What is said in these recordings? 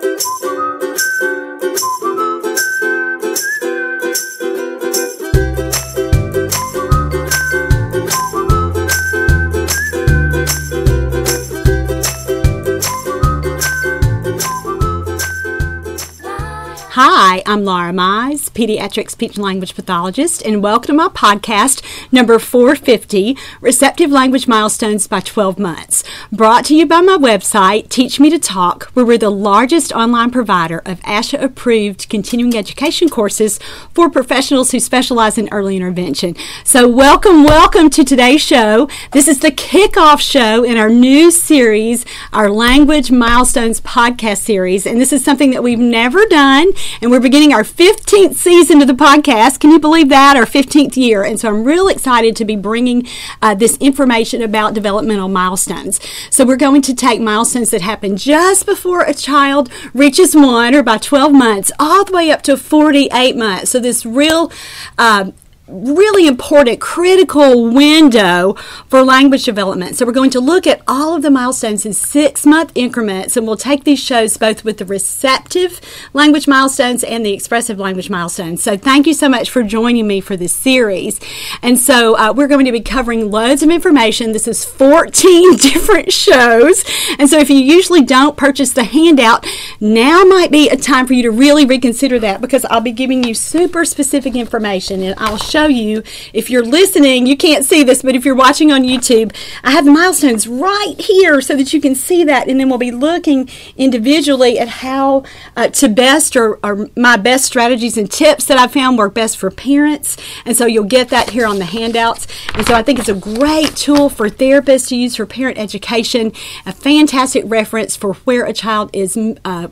Hi, I'm Laura Mize, pediatric speech and language pathologist, and welcome to my podcast number 450 Receptive Language Milestones by 12 Months. Brought to you by my website, Teach Me to Talk, where we're the largest online provider of ASHA approved continuing education courses for professionals who specialize in early intervention. So, welcome, welcome to today's show. This is the kickoff show in our new series, our Language Milestones podcast series, and this is something that we've never done and we're beginning our 15th season of the podcast. Can you believe that? Our 15th year. And so I'm real excited to be bringing uh, this information about developmental milestones. So we're going to take milestones that happen just before a child reaches one or by 12 months, all the way up to 48 months. So this real uh, really important, critical window for language development. So, we're going to look at all of the milestones in six month increments, and we'll take these shows both with the receptive language milestones and the expressive language milestones. So, thank you so much for joining me for this series. And so, uh, we're going to be covering loads of information. This is 14 different shows. And so, if you usually don't purchase the handout, now might be a time for you to really reconsider that because I'll be giving you super specific information and I'll show show you, if you're listening, you can't see this, but if you're watching on YouTube, I have the milestones right here so that you can see that. And then we'll be looking individually at how uh, to best or, or my best strategies and tips that I found work best for parents. And so you'll get that here on the handouts. And so I think it's a great tool for therapists to use for parent education, a fantastic reference for where a child is uh,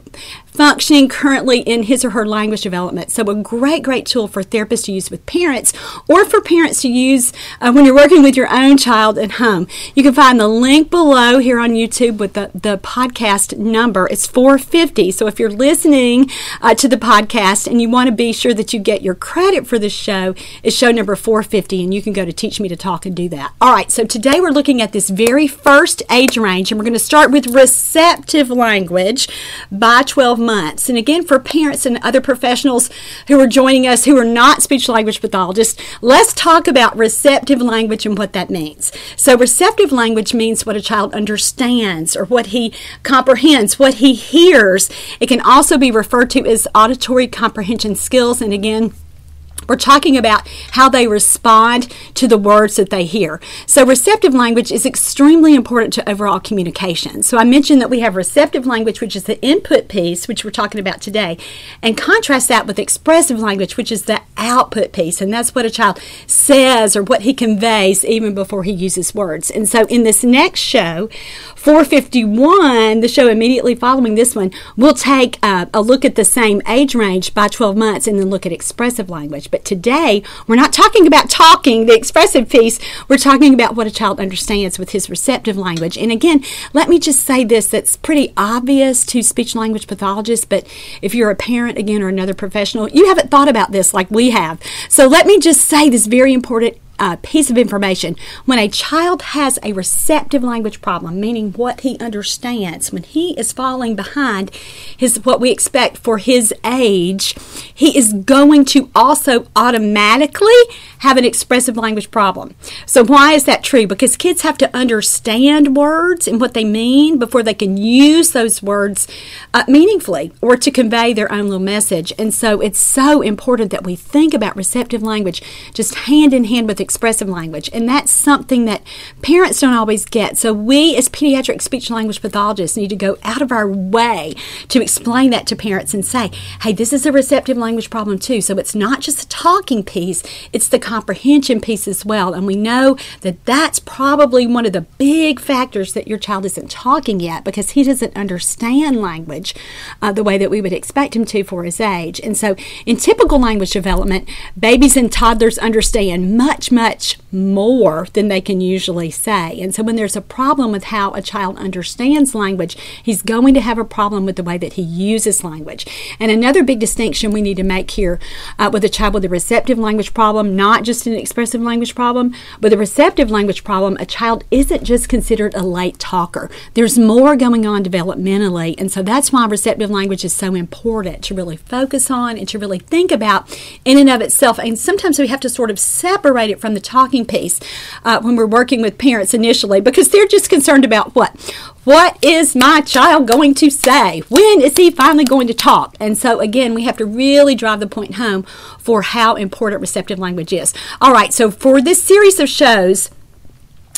functioning currently in his or her language development. So, a great, great tool for therapists to use with parents or for parents to use uh, when you're working with your own child at home. You can find the link below here on YouTube with the, the podcast number. It's 450. So, if you're listening uh, to the podcast and you want to be sure that you get your credit for the show, it's show number 450, and you can go to Teach Me to Talk and do that. All right, so today we're looking at this very first age range, and we're going to start with receptive language by 12 months. And again, for parents and other professionals who are joining us who are not speech language pathologists, let's talk about receptive language and what that means. So, receptive language means what a child understands or what he comprehends, what he hears. It can also be referred to as auditory comprehension skills. And again, we're talking about how they respond to the words that they hear. So, receptive language is extremely important to overall communication. So, I mentioned that we have receptive language, which is the input piece, which we're talking about today, and contrast that with expressive language, which is the output piece. And that's what a child says or what he conveys even before he uses words. And so, in this next show, 451, the show immediately following this one, we'll take uh, a look at the same age range by 12 months and then look at expressive language. But today, we're not talking about talking, the expressive piece. We're talking about what a child understands with his receptive language. And again, let me just say this that's pretty obvious to speech language pathologists, but if you're a parent, again, or another professional, you haven't thought about this like we have. So let me just say this very important uh, piece of information. When a child has a receptive language problem, meaning what he understands, when he is falling behind his what we expect for his age, he is going to also automatically have an expressive language problem. So why is that true? Because kids have to understand words and what they mean before they can use those words uh, meaningfully or to convey their own little message. And so it's so important that we think about receptive language just hand in hand with expressive language. And that's something that parents don't always get. So we, as pediatric speech language pathologists, need to go out of our way to explain that to parents and say, hey, this is a receptive language problem too. So it's not just the talking piece, it's the comprehension piece as well. And we know that that's probably one of the big factors that your child isn't talking yet because he doesn't understand language uh, the way that we would expect him to for his age. And so in typical language development, babies and toddlers understand much, much more than they can usually say. And so when there's a problem with how a child understands language, he's going to have a problem with the way that he uses language. And another big distinction we need to make here uh, with a child with a receptive language problem, not not just an expressive language problem, but a receptive language problem. A child isn't just considered a late talker. There's more going on developmentally, and so that's why receptive language is so important to really focus on and to really think about in and of itself. And sometimes we have to sort of separate it from the talking piece uh, when we're working with parents initially because they're just concerned about what what is my child going to say? When is he finally going to talk? And so, again, we have to really drive the point home for how important receptive language is. All right, so for this series of shows,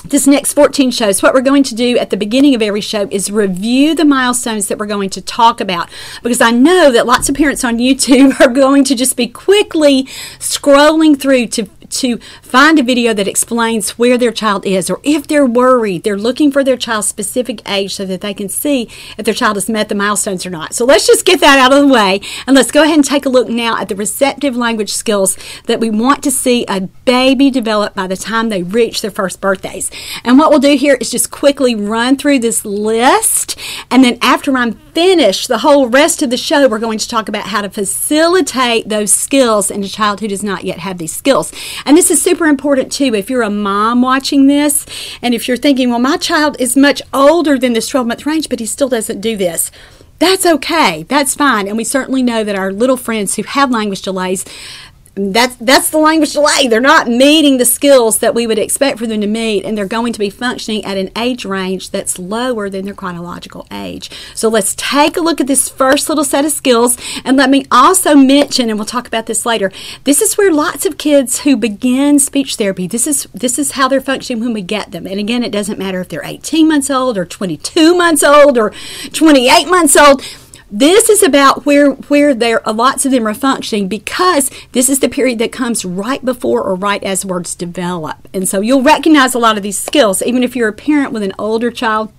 this next 14 shows, what we're going to do at the beginning of every show is review the milestones that we're going to talk about. Because I know that lots of parents on YouTube are going to just be quickly scrolling through to to find a video that explains where their child is, or if they're worried, they're looking for their child's specific age so that they can see if their child has met the milestones or not. So let's just get that out of the way and let's go ahead and take a look now at the receptive language skills that we want to see a baby develop by the time they reach their first birthdays. And what we'll do here is just quickly run through this list, and then after I'm finished, the whole rest of the show, we're going to talk about how to facilitate those skills in a child who does not yet have these skills. And this is super important too. If you're a mom watching this, and if you're thinking, well, my child is much older than this 12 month range, but he still doesn't do this. That's okay. That's fine. And we certainly know that our little friends who have language delays that's that's the language delay. They're not meeting the skills that we would expect for them to meet, and they're going to be functioning at an age range that's lower than their chronological age. So let's take a look at this first little set of skills, and let me also mention, and we'll talk about this later. This is where lots of kids who begin speech therapy. This is this is how they're functioning when we get them. And again, it doesn't matter if they're 18 months old or 22 months old or 28 months old this is about where where there uh, lots of them are functioning because this is the period that comes right before or right as words develop. And so you'll recognize a lot of these skills even if you're a parent with an older child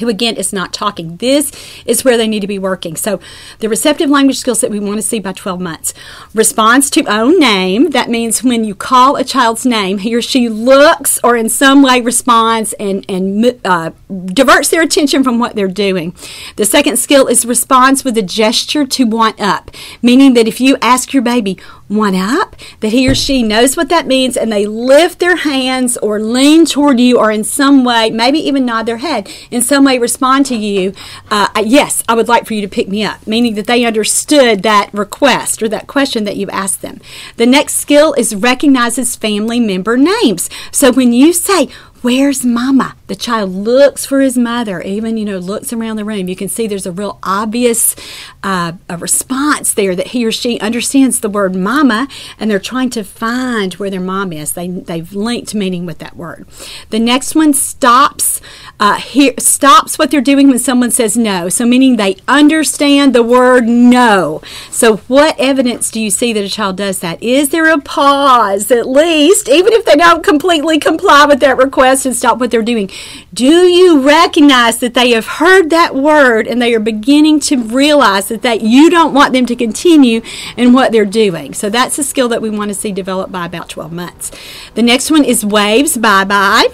who again is not talking. This is where they need to be working. So, the receptive language skills that we want to see by 12 months. Response to own name. That means when you call a child's name, he or she looks or in some way responds and, and uh, diverts their attention from what they're doing. The second skill is response with a gesture to want up, meaning that if you ask your baby, one up, that he or she knows what that means and they lift their hands or lean toward you or in some way, maybe even nod their head, in some way respond to you, uh, yes, I would like for you to pick me up, meaning that they understood that request or that question that you've asked them. The next skill is recognizes family member names. So when you say, Where's mama? The child looks for his mother, even, you know, looks around the room. You can see there's a real obvious uh, a response there that he or she understands the word mama and they're trying to find where their mom is. They, they've linked meaning with that word. The next one stops, uh, here, stops what they're doing when someone says no. So, meaning they understand the word no. So, what evidence do you see that a child does that? Is there a pause, at least, even if they don't completely comply with that request? And stop what they're doing. Do you recognize that they have heard that word and they are beginning to realize that, that you don't want them to continue in what they're doing? So that's a skill that we want to see developed by about 12 months. The next one is waves bye bye.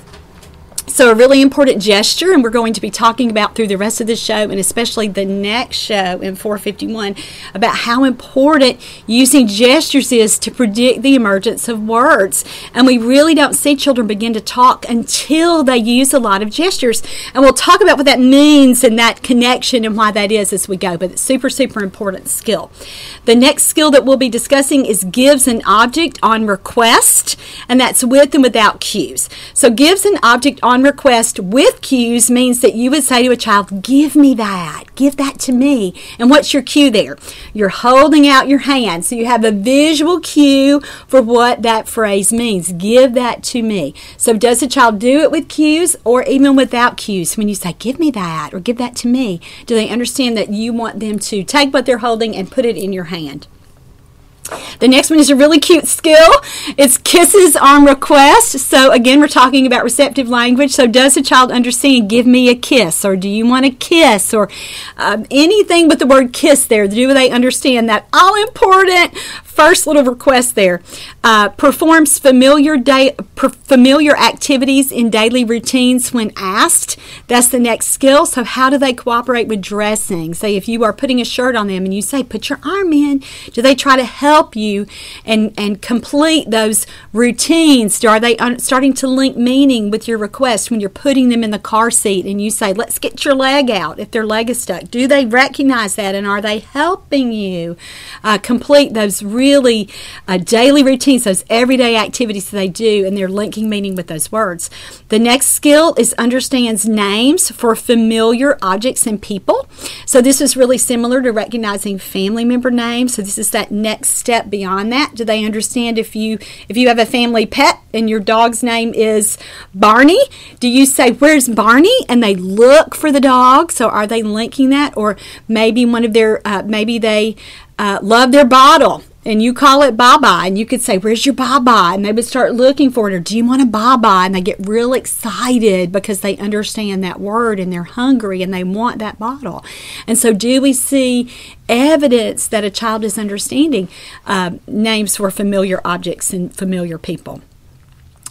So, a really important gesture, and we're going to be talking about through the rest of the show and especially the next show in 451 about how important using gestures is to predict the emergence of words. And we really don't see children begin to talk until they use a lot of gestures. And we'll talk about what that means and that connection and why that is as we go, but it's super, super important skill. The next skill that we'll be discussing is gives an object on request, and that's with and without cues. So, gives an object on request with cues means that you would say to a child, Give me that, give that to me. And what's your cue there? You're holding out your hand. So you have a visual cue for what that phrase means. Give that to me. So does a child do it with cues or even without cues? When you say, Give me that or give that to me, do they understand that you want them to take what they're holding and put it in your hand? The next one is a really cute skill. It's kisses on request. So, again, we're talking about receptive language. So, does a child understand, give me a kiss, or do you want a kiss, or um, anything with the word kiss there? Do they understand that all important first little request there. Uh, performs familiar day, per, familiar activities in daily routines when asked. That's the next skill. So, how do they cooperate with dressing? Say, if you are putting a shirt on them and you say, "Put your arm in," do they try to help you and and complete those routines? Are they starting to link meaning with your request when you're putting them in the car seat and you say, "Let's get your leg out"? If their leg is stuck, do they recognize that and are they helping you uh, complete those really daily routines, those everyday activities that they do, and they're linking meaning with those words. The next skill is understands names for familiar objects and people. So this is really similar to recognizing family member names. So this is that next step beyond that. Do they understand if you if you have a family pet and your dog's name is Barney? Do you say where's Barney and they look for the dog? So are they linking that, or maybe one of their uh, maybe they uh, love their bottle and you call it Baba, and you could say, Where's your Baba? And they would start looking for it, or do you want a Baba? And they get real excited because they understand that word and they're hungry and they want that bottle. And so, do we see evidence that a child is understanding uh, names for familiar objects and familiar people?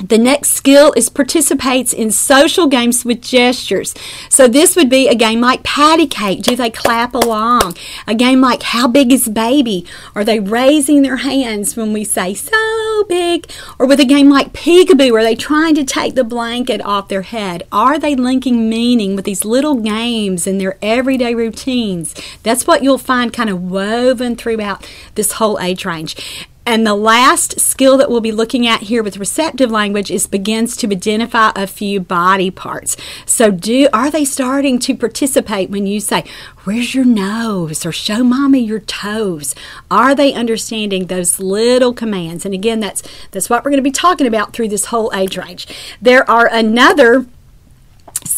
The next skill is participates in social games with gestures. So this would be a game like patty cake. Do they clap along? A game like how big is baby? Are they raising their hands when we say so big? Or with a game like peekaboo, are they trying to take the blanket off their head? Are they linking meaning with these little games in their everyday routines? That's what you'll find kind of woven throughout this whole age range. And the last skill that we'll be looking at here with receptive language is begins to identify a few body parts. So do are they starting to participate when you say, "Where's your nose?" or "Show mommy your toes"? Are they understanding those little commands? And again, that's that's what we're going to be talking about through this whole age range. There are another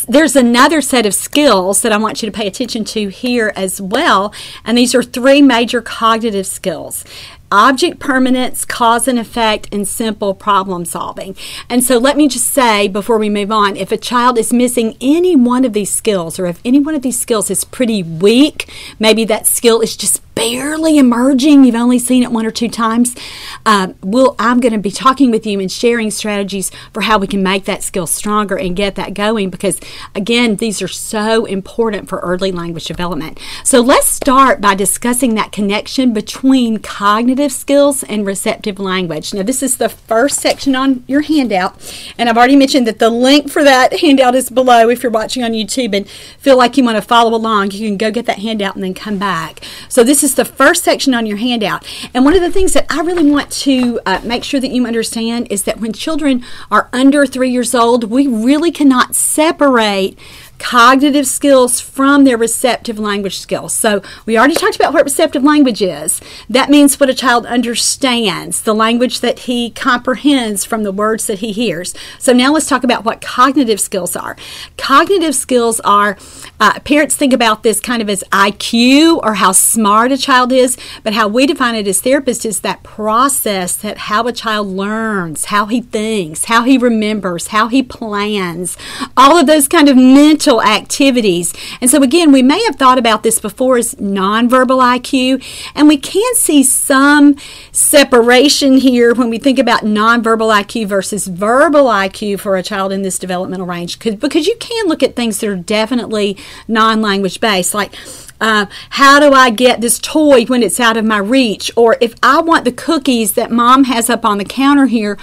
there's another set of skills that I want you to pay attention to here as well. And these are three major cognitive skills object permanence, cause and effect, and simple problem solving. And so let me just say before we move on if a child is missing any one of these skills, or if any one of these skills is pretty weak, maybe that skill is just barely emerging, you've only seen it one or two times, uh, I'm going to be talking with you and sharing strategies for how we can make that skill stronger and get that going because, again, these are so important for early language development. So let's start by discussing that connection between cognitive skills and receptive language. Now, this is the first section on your handout, and I've already mentioned that the link for that handout is below if you're watching on YouTube and feel like you want to follow along. You can go get that handout and then come back. So, this is the first section on your handout. And one of the things that I really want to uh, make sure that you understand is that when children are under three years old, we really cannot separate cognitive skills from their receptive language skills. So, we already talked about what receptive language is. That means what a child understands, the language that he comprehends from the words that he hears. So, now let's talk about what cognitive skills are. Cognitive skills are, uh, parents think about this kind of as IQ or how smart a child is, but how we define it as therapists is that process that how a child learns, how he thinks, how he remembers, how he plans, all of those kind of mental mental activities. And so, again, we may have thought about this before as nonverbal IQ, and we can see some separation here when we think about nonverbal IQ versus verbal IQ for a child in this developmental range, because you can look at things that are definitely non language based, like uh, how do I get this toy when it's out of my reach? Or if I want the cookies that mom has up on the counter here,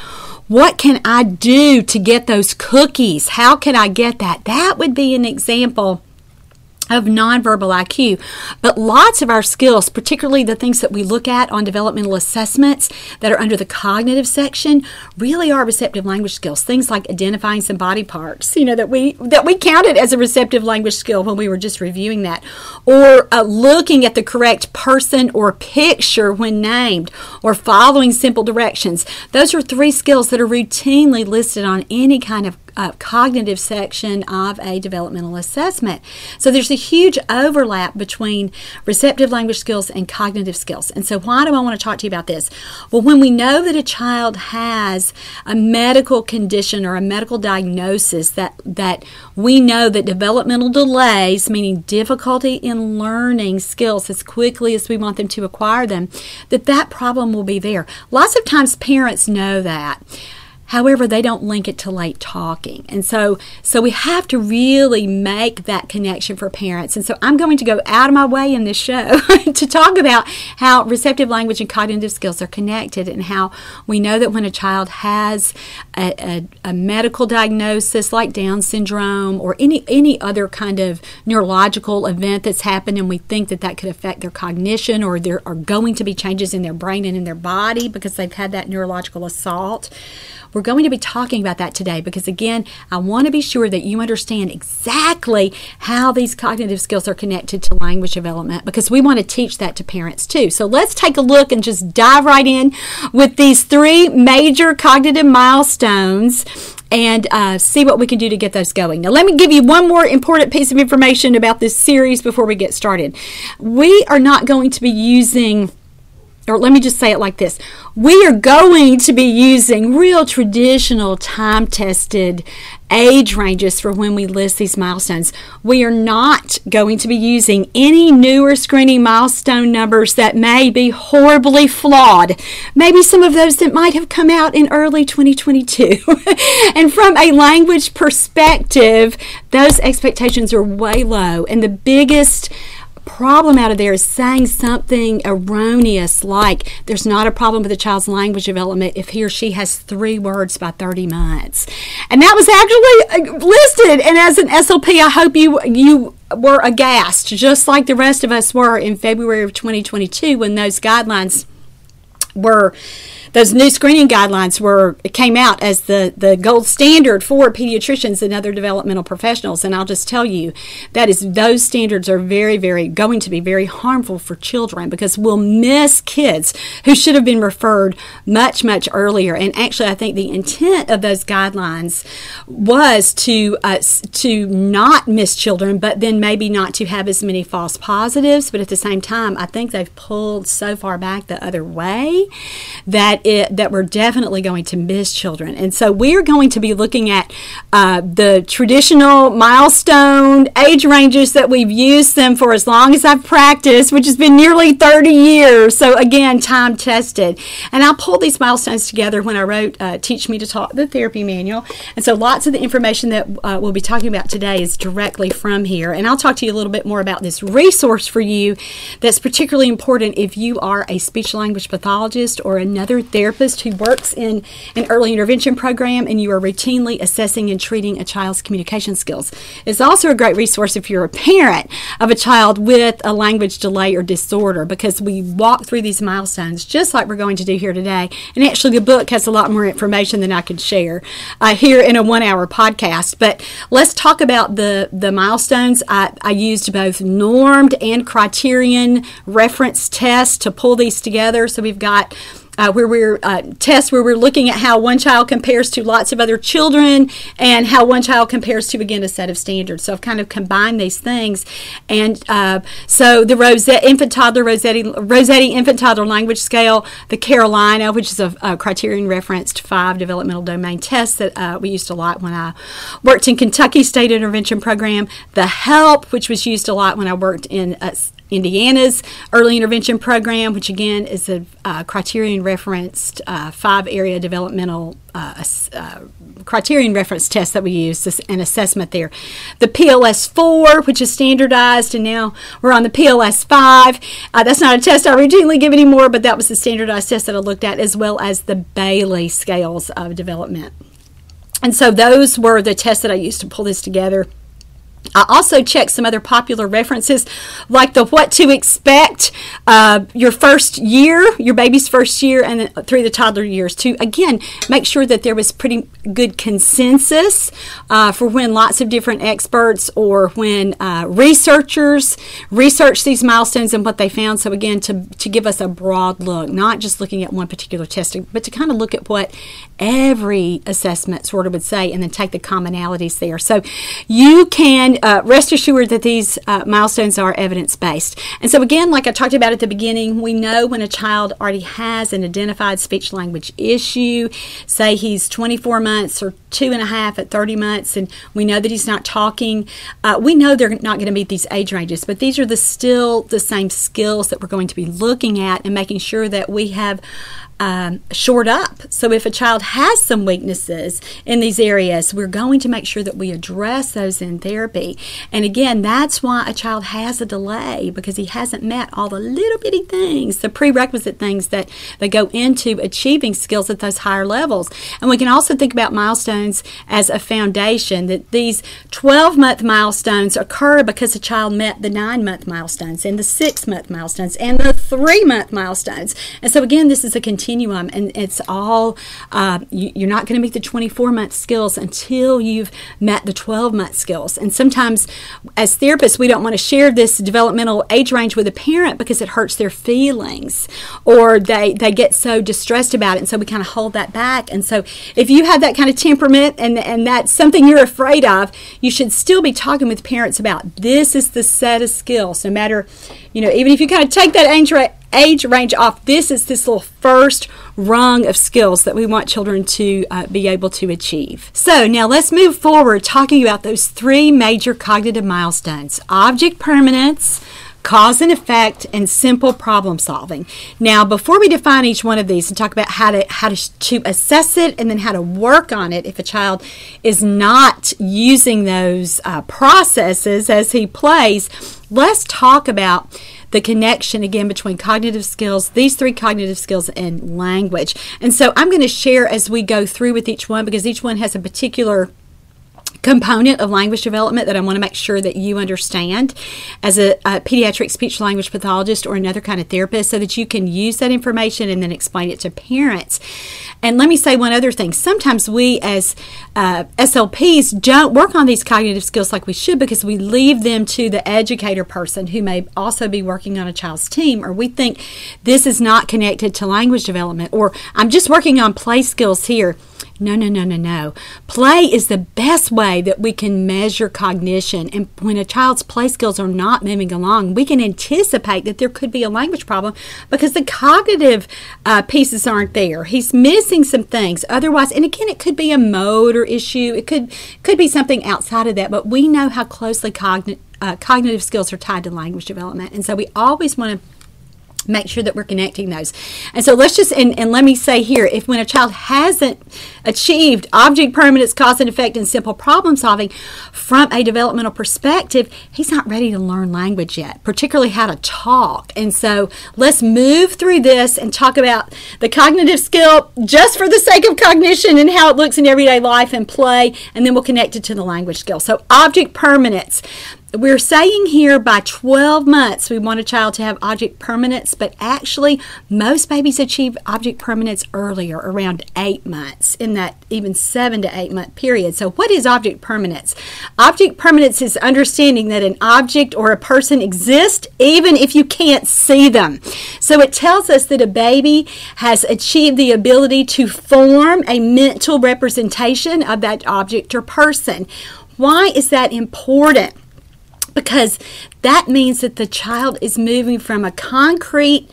what can I do to get those cookies? How can I get that? That would be an example of nonverbal IQ. But lots of our skills, particularly the things that we look at on developmental assessments that are under the cognitive section, really are receptive language skills. Things like identifying some body parts, you know, that we that we counted as a receptive language skill when we were just reviewing that, or uh, looking at the correct person or picture when named, or following simple directions. Those are three skills that are routinely listed on any kind of uh, cognitive section of a developmental assessment. So there's a huge overlap between receptive language skills and cognitive skills. And so, why do I want to talk to you about this? Well, when we know that a child has a medical condition or a medical diagnosis that, that we know that developmental delays, meaning difficulty in learning skills as quickly as we want them to acquire them, that that problem will be there. Lots of times parents know that. However, they don't link it to late talking. And so so we have to really make that connection for parents. And so I'm going to go out of my way in this show to talk about how receptive language and cognitive skills are connected and how we know that when a child has a, a, a medical diagnosis like Down syndrome or any any other kind of neurological event that's happened and we think that that could affect their cognition or there are going to be changes in their brain and in their body because they've had that neurological assault we're going to be talking about that today because, again, I want to be sure that you understand exactly how these cognitive skills are connected to language development because we want to teach that to parents too. So let's take a look and just dive right in with these three major cognitive milestones and uh, see what we can do to get those going. Now, let me give you one more important piece of information about this series before we get started. We are not going to be using or let me just say it like this we are going to be using real traditional time tested age ranges for when we list these milestones. We are not going to be using any newer screening milestone numbers that may be horribly flawed. Maybe some of those that might have come out in early 2022. and from a language perspective, those expectations are way low. And the biggest problem out of there is saying something erroneous like there's not a problem with a child's language development if he or she has three words by 30 months. And that was actually uh, listed. And as an SLP, I hope you you were aghast, just like the rest of us were in February of 2022 when those guidelines were those new screening guidelines were came out as the, the gold standard for pediatricians and other developmental professionals. And I'll just tell you that is those standards are very, very going to be very harmful for children because we'll miss kids who should have been referred much, much earlier. And actually, I think the intent of those guidelines was to uh, to not miss children, but then maybe not to have as many false positives. But at the same time, I think they've pulled so far back the other way that it, that we're definitely going to miss children. And so we're going to be looking at uh, the traditional milestone age ranges that we've used them for as long as I've practiced, which has been nearly 30 years. So again, time tested. And I pulled these milestones together when I wrote uh, Teach Me to Talk, the therapy manual. And so lots of the information that uh, we'll be talking about today is directly from here. And I'll talk to you a little bit more about this resource for you that's particularly important if you are a speech language pathologist or another therapist who works in an early intervention program and you are routinely assessing and treating a child's communication skills. It's also a great resource if you're a parent of a child with a language delay or disorder because we walk through these milestones just like we're going to do here today. And actually, the book has a lot more information than I could share uh, here in a one hour podcast. But let's talk about the, the milestones. I, I used both normed and criterion reference tests to pull these together. So we've got uh, where we're uh, tests where we're looking at how one child compares to lots of other children and how one child compares to again a set of standards. So I've kind of combined these things, and uh, so the Rosette infant toddler Rossetti Rossetti infant toddler language scale, the Carolina, which is a, a criterion referenced five developmental domain tests that uh, we used a lot when I worked in Kentucky State Intervention Program, the HELP, which was used a lot when I worked in uh, Indiana's early intervention program, which again is a uh, criterion referenced uh, five area developmental uh, uh criterion reference test that we use, as an assessment there. The PLS 4, which is standardized, and now we're on the PLS 5. Uh, that's not a test I routinely give anymore, but that was the standardized test that I looked at, as well as the Bayley scales of development. And so those were the tests that I used to pull this together. I also checked some other popular references, like the what to expect uh, your first year, your baby's first year, and through the toddler years to again make sure that there was pretty good consensus uh, for when lots of different experts or when uh, researchers research these milestones and what they found. So again, to to give us a broad look, not just looking at one particular testing, but to kind of look at what every assessment sort of would say, and then take the commonalities there. So you can uh, rest assured that these uh, milestones are evidence based. And so, again, like I talked about at the beginning, we know when a child already has an identified speech language issue, say he's 24 months or two and a half at 30 months, and we know that he's not talking. Uh, we know they're not going to meet these age ranges, but these are the still the same skills that we're going to be looking at and making sure that we have um, shored up. So if a child has some weaknesses in these areas, we're going to make sure that we address those in therapy. And again, that's why a child has a delay because he hasn't met all the little bitty things, the prerequisite things that, that go into achieving skills at those higher levels. And we can also think about milestones as a foundation that these 12 month milestones occur because a child met the nine month milestones and the six month milestones and the three month milestones. And so again, this is a continuum continuum, and it's all uh, you, are not going to meet the 24 month skills until you've met the 12 month skills. And sometimes, as therapists, we don't want to share this developmental age range with a parent because it hurts their feelings, or they they get so distressed about it, and so we kind of hold that back. And so, if you have that kind of temperament and and that's something you're afraid of, you should still be talking with parents about this is the set of skills, no matter you know, even if you kind of take that age, age range off, this is this little first rung of skills that we want children to uh, be able to achieve. So now let's move forward talking about those three major cognitive milestones object permanence, cause and effect, and simple problem solving. Now, before we define each one of these and talk about how to how to, to assess it and then how to work on it, if a child is not using those uh, processes as he plays, let's talk about the connection again between cognitive skills, these three cognitive skills, and language. And so I'm going to share as we go through with each one because each one has a particular component of language development that I want to make sure that you understand as a, a, pediatric speech language pathologist or another kind of therapist so that you can use that information and then explain it to parents. And let me say one other thing. Sometimes we as uh, SLPs don't work on these cognitive skills like we should because we leave them to the educator person who may also be working on a child's team, or we think this is not connected to language development, or I'm just working on play skills here. No, no, no, no, no. Play is the best way that we can measure cognition. And when a child's play skills are not moving along, we can anticipate that there could be a language problem because the cognitive uh, pieces aren't there. He's missing some things. Otherwise, and again, it could be a motor issue. It could could be something outside of that. But we know how closely cognitive uh, cognitive skills are tied to language development, and so we always want to make sure that we're connecting those. And so let's just, and, and let me say here if when a child hasn't achieved object permanence, cause and effect, and simple problem solving from a developmental perspective, he's not ready to learn language yet, particularly how to talk. And so let's move through this and talk about the cognitive skill just for the sake of cognition and how it looks in everyday life and play, and then we'll connect it to the language skill. So object permanence we're saying here by 12 months we want a child to have object permanence, but actually most babies achieve object permanence earlier, around eight months, in that even seven to eight month period. So, what is object permanence? Object permanence is understanding that an object or a person exists even if you can't see them. So, it tells us that a baby has achieved the ability to form a mental representation of that object or person. Why is that important? Because that means that the child is moving from a concrete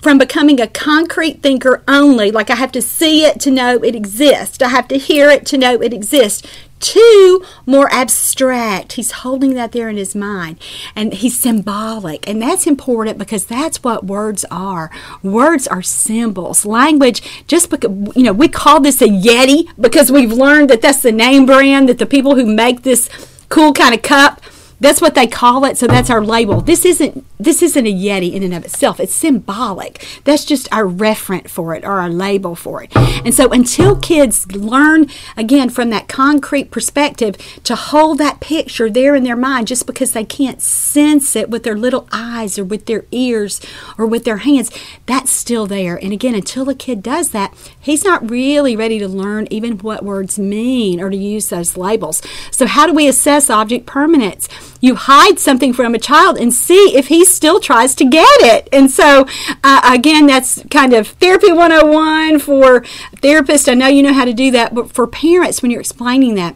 from becoming a concrete thinker only, like I have to see it to know it exists, I have to hear it to know it exists, to more abstract. He's holding that there in his mind and he's symbolic. And that's important because that's what words are. Words are symbols. Language, just because, you know, we call this a Yeti because we've learned that that's the name brand, that the people who make this cool kind of cup that's what they call it, so that's our label. This isn't this isn't a Yeti in and of itself. It's symbolic. That's just our referent for it or our label for it. And so until kids learn again from that concrete perspective to hold that picture there in their mind just because they can't sense it with their little eyes or with their ears or with their hands, that's still there. And again, until a kid does that, he's not really ready to learn even what words mean or to use those labels. So how do we assess object permanence? You hide something from a child and see if he still tries to get it. And so, uh, again, that's kind of therapy 101 for therapists. I know you know how to do that, but for parents, when you're explaining that,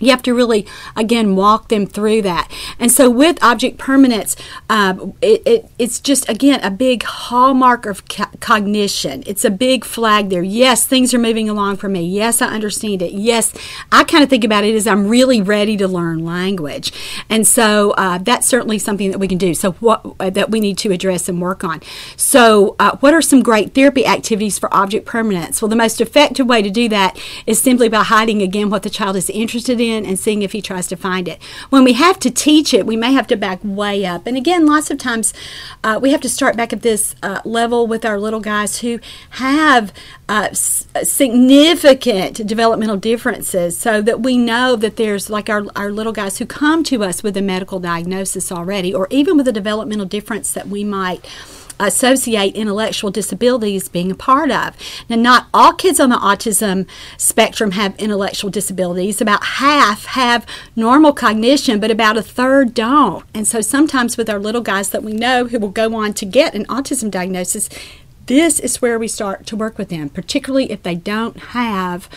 you have to really again walk them through that. And so with object permanence uh, it, it, it's just again a big hallmark of co- cognition. It's a big flag there. Yes things are moving along for me. Yes i understand it. Yes i kind of think about it as i'm really ready to learn language. And so uh, that's certainly something that we can do. So what uh, that we need to address and work on. So uh, what are some great therapy activities for object permanence? Well the most effective way to do that is simply by hiding again what the child is interested in and seeing if he tries to find it. When we have to teach it, we may have to back way up. And again, lots of times uh, we have to start back at this uh, level with our little guys who have uh, s- significant developmental differences so that we know that there's like our, our little guys who come to us with a medical diagnosis already or even with a developmental difference that we might associate intellectual disabilities being a part of. Now, not all kids on the autism spectrum have intellectual disabilities. About half have normal cognition, but about a third don't. And so sometimes with our little guys that we know who will go on to get an autism diagnosis, this is where we start to work with them, particularly if they don't have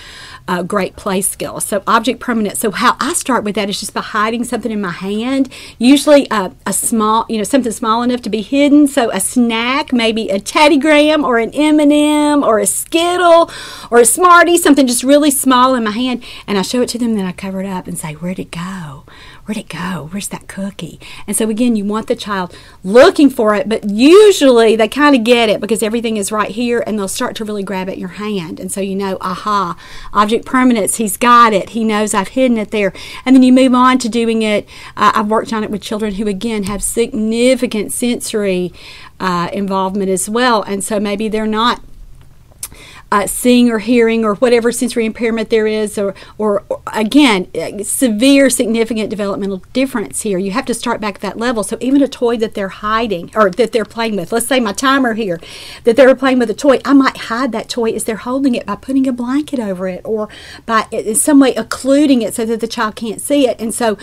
uh, great play skills. So, object permanence. So, how I start with that is just by hiding something in my hand, usually uh, a small, you know, something small enough to be hidden. So, a snack, maybe a Teddy Graham or an M&M or a Skittle or a Smartie, something just really small in my hand, and I show it to them, then I cover it up and say, "Where'd it go?" Where'd it go? Where's that cookie? And so again, you want the child looking for it, but usually they kind of get it because everything is right here and they'll start to really grab at your hand. And so you know, aha, object permanence, he's got it. He knows I've hidden it there. And then you move on to doing it. Uh, I've worked on it with children who again have significant sensory uh, involvement as well. And so maybe they're not uh, seeing or hearing or whatever sensory impairment there is, or, or, or, again, severe, significant developmental difference here. You have to start back at that level. So even a toy that they're hiding or that they're playing with, let's say my timer here, that they're playing with a toy, I might hide that toy as they're holding it by putting a blanket over it or by in some way occluding it so that the child can't see it. And so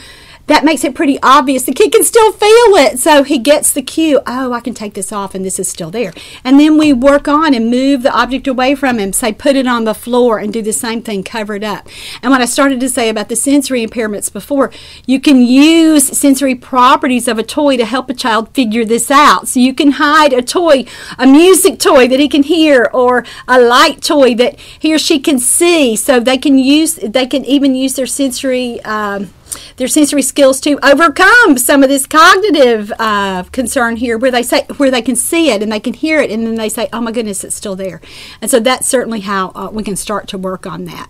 that makes it pretty obvious. The kid can still feel it. So he gets the cue, oh, I can take this off and this is still there. And then we work on and move the object away from him, say, put it on the floor and do the same thing, cover it up. And what I started to say about the sensory impairments before, you can use sensory properties of a toy to help a child figure this out. So you can hide a toy, a music toy that he can hear, or a light toy that he or she can see. So they can use, they can even use their sensory. Um, their sensory skills to overcome some of this cognitive uh, concern here where they say where they can see it and they can hear it and then they say oh my goodness it's still there. And so that's certainly how uh, we can start to work on that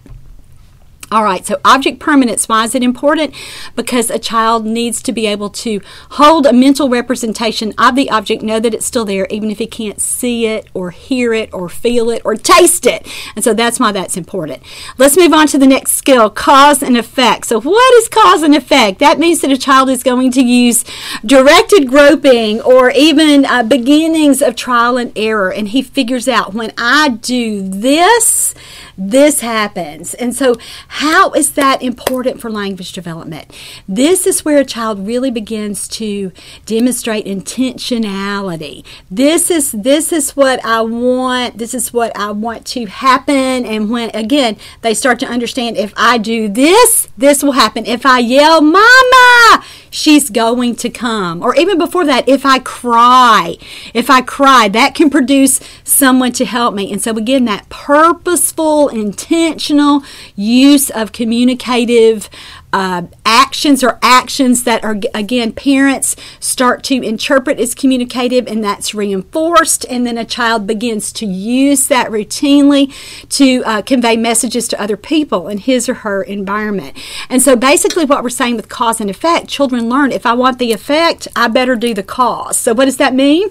all right, so object permanence, why is it important? Because a child needs to be able to hold a mental representation of the object, know that it's still there, even if he can't see it or hear it or feel it or taste it. And so that's why that's important. Let's move on to the next skill cause and effect. So, what is cause and effect? That means that a child is going to use directed groping or even uh, beginnings of trial and error, and he figures out when I do this, this happens. And so, how is that important for language development? This is where a child really begins to demonstrate intentionality. This is this is what I want. This is what I want to happen. And when again they start to understand if I do this, this will happen. If I yell, "Mama!" she's going to come. Or even before that, if I cry, if I cry, that can produce someone to help me. And so, again, that purposeful, intentional use of communicative uh, actions or actions that are again parents start to interpret as communicative and that's reinforced and then a child begins to use that routinely to uh, convey messages to other people in his or her environment and so basically what we're saying with cause and effect children learn if i want the effect i better do the cause so what does that mean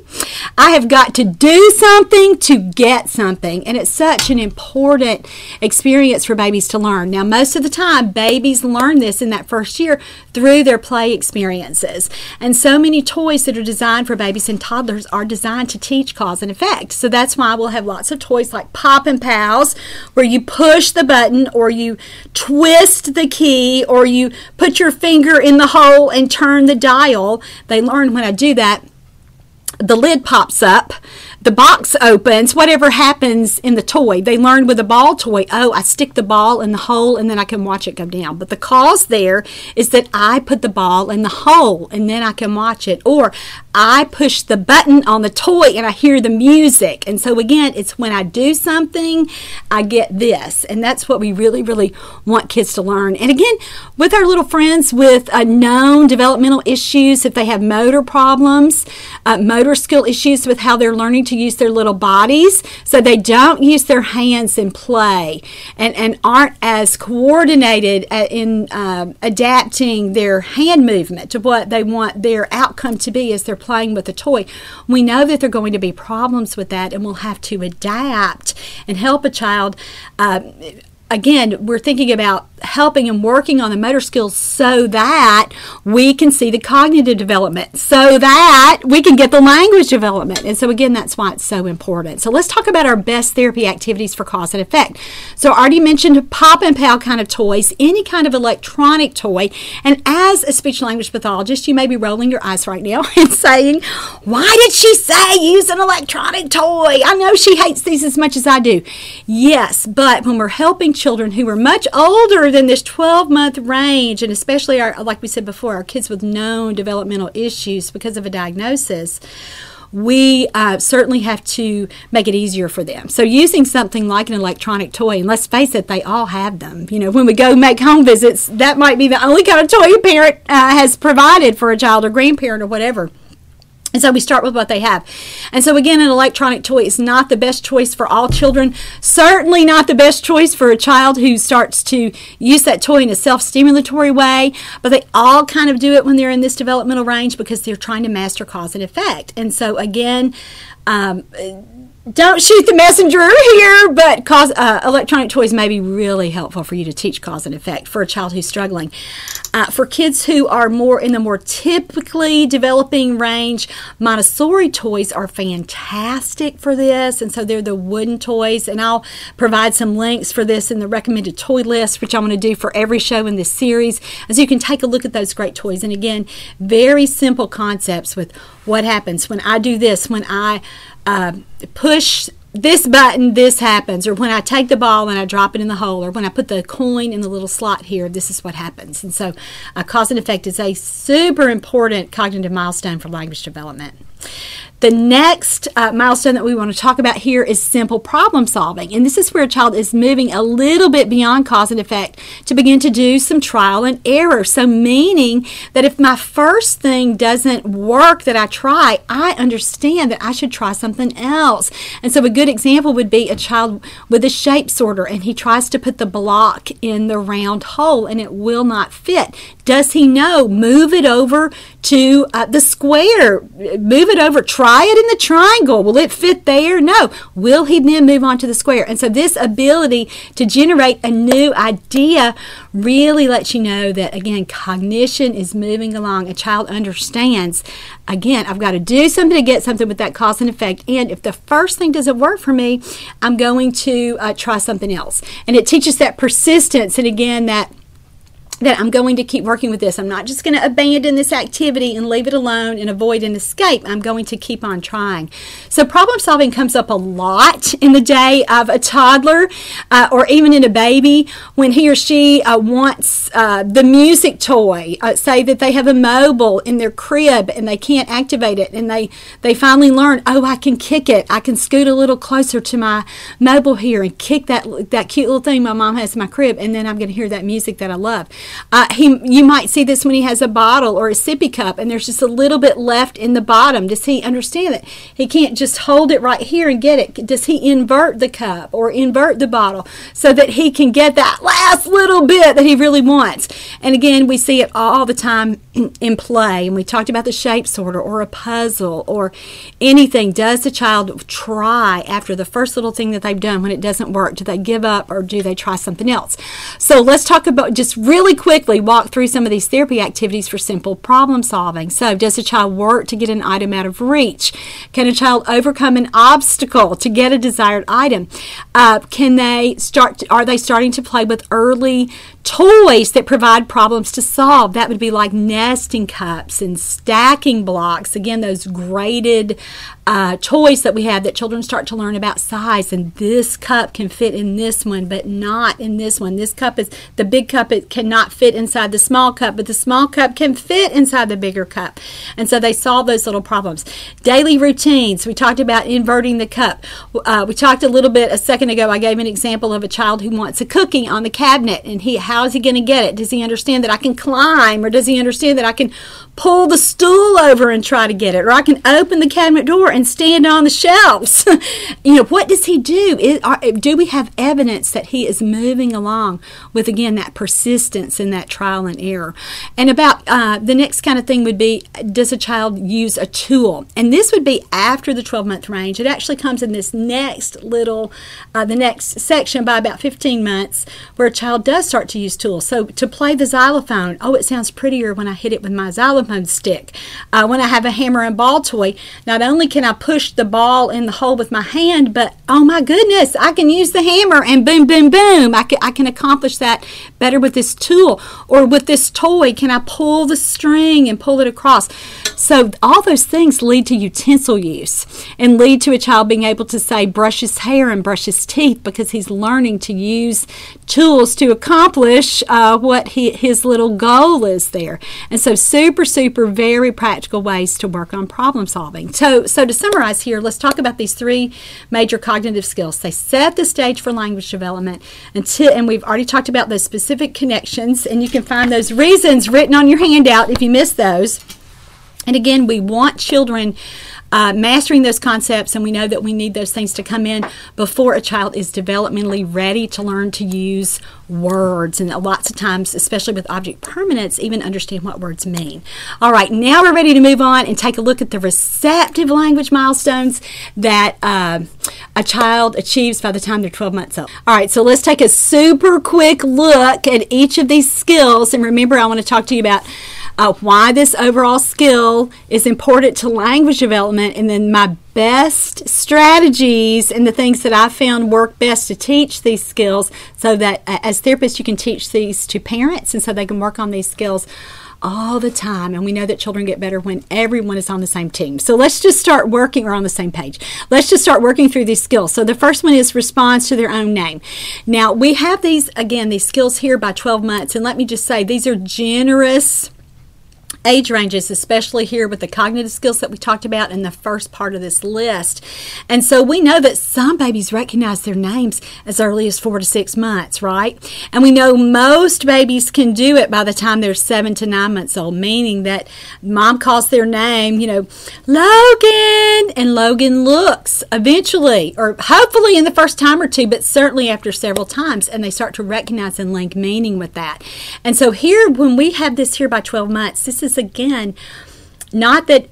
I have got to do something to get something. And it's such an important experience for babies to learn. Now, most of the time, babies learn this in that first year through their play experiences. And so many toys that are designed for babies and toddlers are designed to teach cause and effect. So that's why we'll have lots of toys like Pop and Pals, where you push the button or you twist the key or you put your finger in the hole and turn the dial. They learn when I do that the lid pops up the box opens, whatever happens in the toy. They learn with a ball toy, oh, I stick the ball in the hole and then I can watch it go down. But the cause there is that I put the ball in the hole and then I can watch it. Or I push the button on the toy and I hear the music. And so again, it's when I do something, I get this. And that's what we really, really want kids to learn. And again, with our little friends with uh, known developmental issues, if they have motor problems, uh, motor skill issues with how they're learning to use their little bodies, so they don't use their hands in play and, and aren't as coordinated uh, in uh, adapting their hand movement to what they want their outcome to be as they're playing with a toy. We know that there are going to be problems with that, and we'll have to adapt and help a child. Uh, again, we're thinking about helping and working on the motor skills so that we can see the cognitive development, so that we can get the language development. And so, again, that's why it's so important. So, let's talk about our best therapy activities for cause and effect. So, I already mentioned pop and pal kind of toys, any kind of electronic toy. And as a speech language pathologist, you may be rolling your eyes right now and saying, Why did she say use an electronic toy? I know she hates these as much as I do. Yes, but when we're helping children who are much older than this 12 month range, and especially our, like we said before, our kids with known developmental issues because of a diagnosis, we uh, certainly have to make it easier for them. So, using something like an electronic toy, and let's face it, they all have them. You know, when we go make home visits, that might be the only kind of toy a parent uh, has provided for a child or grandparent or whatever. And so we start with what they have. And so, again, an electronic toy is not the best choice for all children. Certainly not the best choice for a child who starts to use that toy in a self stimulatory way. But they all kind of do it when they're in this developmental range because they're trying to master cause and effect. And so, again, um, don't shoot the messenger here, but cause uh, electronic toys may be really helpful for you to teach cause and effect for a child who's struggling. Uh, for kids who are more in the more typically developing range, Montessori toys are fantastic for this, and so they're the wooden toys. And I'll provide some links for this in the recommended toy list, which I'm going to do for every show in this series, as you can take a look at those great toys. And again, very simple concepts with what happens when I do this, when I uh, push this button, this happens. Or when I take the ball and I drop it in the hole, or when I put the coin in the little slot here, this is what happens. And so, uh, cause and effect is a super important cognitive milestone for language development. The next uh, milestone that we want to talk about here is simple problem solving. And this is where a child is moving a little bit beyond cause and effect to begin to do some trial and error. So, meaning that if my first thing doesn't work that I try, I understand that I should try something else. And so, a good example would be a child with a shape sorter and he tries to put the block in the round hole and it will not fit. Does he know? Move it over to uh, the square, move it over, try it in the triangle. Will it fit there? No. Will he then move on to the square? And so, this ability to generate a new idea really lets you know that, again, cognition is moving along. A child understands, again, I've got to do something to get something with that cause and effect. And if the first thing doesn't work for me, I'm going to uh, try something else. And it teaches that persistence and, again, that that I'm going to keep working with this. I'm not just going to abandon this activity and leave it alone and avoid an escape. I'm going to keep on trying. So, problem solving comes up a lot in the day of a toddler uh, or even in a baby when he or she uh, wants uh, the music toy. Uh, say that they have a mobile in their crib and they can't activate it, and they, they finally learn, oh, I can kick it. I can scoot a little closer to my mobile here and kick that, that cute little thing my mom has in my crib, and then I'm going to hear that music that I love. Uh, he, you might see this when he has a bottle or a sippy cup and there's just a little bit left in the bottom. Does he understand that he can't just hold it right here and get it? Does he invert the cup or invert the bottle so that he can get that last little bit that he really wants? And again, we see it all the time in play. And we talked about the shape sorter or a puzzle or anything. Does the child try after the first little thing that they've done when it doesn't work? Do they give up or do they try something else? So let's talk about just really quickly walk through some of these therapy activities for simple problem solving. So, does a child work to get an item out of reach? Can a child overcome an obstacle to get a desired item? Uh, can they start? Are they starting to play with early toys that provide problems to solve? That would be like nesting cups and stacking blocks. Again, those graded uh, toys that we have that children start to learn about size. And this cup can fit in this one, but not in this one. This cup is the big cup. It cannot fit inside the small cup, but the small cup can fit inside the bigger cup. And so they solve those little problems. Daily routines. We talked about inverting the cup. Uh, we talked a little bit a second ago. I gave an example of a child who wants a cookie on the cabinet, and he how is he going to get it? Does he understand that I can climb, or does he understand that I can pull the stool over and try to get it, or I can open the cabinet door and stand on the shelves. you know, what does he do? Is, are, do we have evidence that he is moving along with, again, that persistence and that trial and error? And about uh, the next kind of thing would be does a child use a tool? And this would be after the 12 month range. It actually comes in this next little, uh, the next section by about 15 months where a child does start to use tools. So to play the xylophone, oh, it sounds prettier when I hit it with my xylophone stick. Uh, when I have a hammer and ball toy, not only can I push the ball in the hole with my hand, but oh my goodness, I can use the hammer and boom, boom, boom. I can, I can accomplish that better with this tool or with this toy. Can I pull the string and pull it across? So, all those things lead to utensil use and lead to a child being able to say, brush his hair and brush his teeth because he's learning to use tools to accomplish uh, what he, his little goal is there. And so, super, super, very practical ways to work on problem solving. So, so to summarize here, let's talk about these three major cognitive skills. They set the stage for language development, until, and we've already talked about those specific connections, and you can find those reasons written on your handout if you missed those. And again, we want children uh, mastering those concepts, and we know that we need those things to come in before a child is developmentally ready to learn to use words. And lots of times, especially with object permanence, even understand what words mean. All right, now we're ready to move on and take a look at the receptive language milestones that uh, a child achieves by the time they're 12 months old. All right, so let's take a super quick look at each of these skills. And remember, I want to talk to you about uh, why this overall skill is important to language development, and then my best strategies and the things that I found work best to teach these skills so that uh, as therapists, you can teach these to parents and so they can work on these skills all the time. And we know that children get better when everyone is on the same team. So let's just start working or on the same page. Let's just start working through these skills. So the first one is response to their own name. Now we have these, again, these skills here by 12 months. And let me just say, these are generous age ranges, especially here with the cognitive skills that we talked about in the first part of this list. And so we know that some babies recognize their names as early as four to six months, right? And we know most babies can do it by the time they're seven to nine months old, meaning that mom calls their name, you know, Logan, and Logan looks eventually, or hopefully in the first time or two, but certainly after several times, and they start to recognize and link meaning with that. And so here, when we have this here by 12 months, this is again not that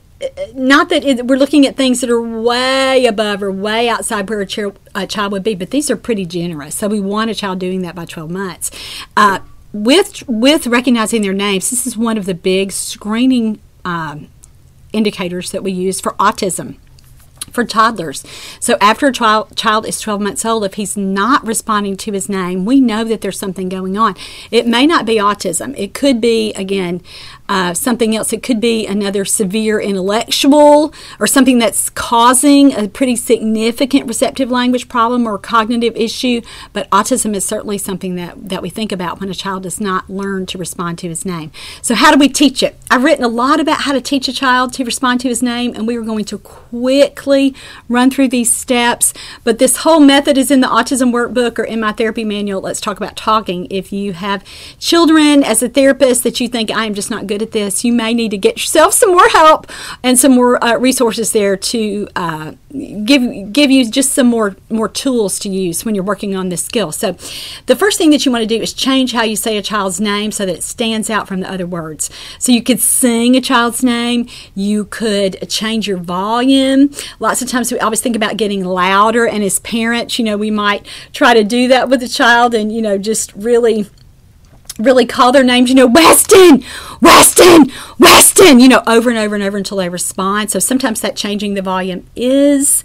not that it, we're looking at things that are way above or way outside where a, child, a child would be, but these are pretty generous. So we want a child doing that by 12 months. Uh, with with recognizing their names, this is one of the big screening um, indicators that we use for autism for toddlers. So after a child, child is 12 months old, if he's not responding to his name, we know that there's something going on. It may not be autism. It could be, again, uh, something else. It could be another severe intellectual or something that's causing a pretty significant receptive language problem or cognitive issue. But autism is certainly something that, that we think about when a child does not learn to respond to his name. So, how do we teach it? I've written a lot about how to teach a child to respond to his name, and we are going to quickly run through these steps. But this whole method is in the autism workbook or in my therapy manual. Let's talk about talking. If you have children as a therapist that you think I am just not good at this, you may need to get yourself some more help and some more uh, resources there to uh, give give you just some more more tools to use when you're working on this skill. So, the first thing that you want to do is change how you say a child's name so that it stands out from the other words. So you could sing a child's name. You could change your volume. Lots of times we always think about getting louder, and as parents, you know, we might try to do that with a child, and you know, just really really call their names, you know, Weston, Weston, Weston, you know, over and over and over until they respond. So sometimes that changing the volume is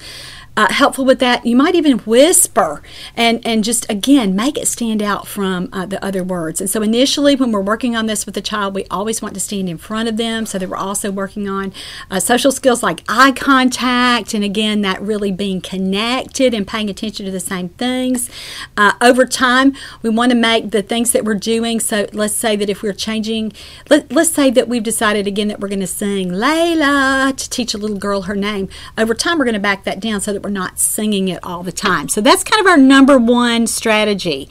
uh, helpful with that. You might even whisper and, and just again make it stand out from uh, the other words. And so, initially, when we're working on this with a child, we always want to stand in front of them so that we're also working on uh, social skills like eye contact and again, that really being connected and paying attention to the same things. Uh, over time, we want to make the things that we're doing. So, let's say that if we're changing, let, let's say that we've decided again that we're going to sing Layla to teach a little girl her name. Over time, we're going to back that down so that we're not singing it all the time. So that's kind of our number one strategy.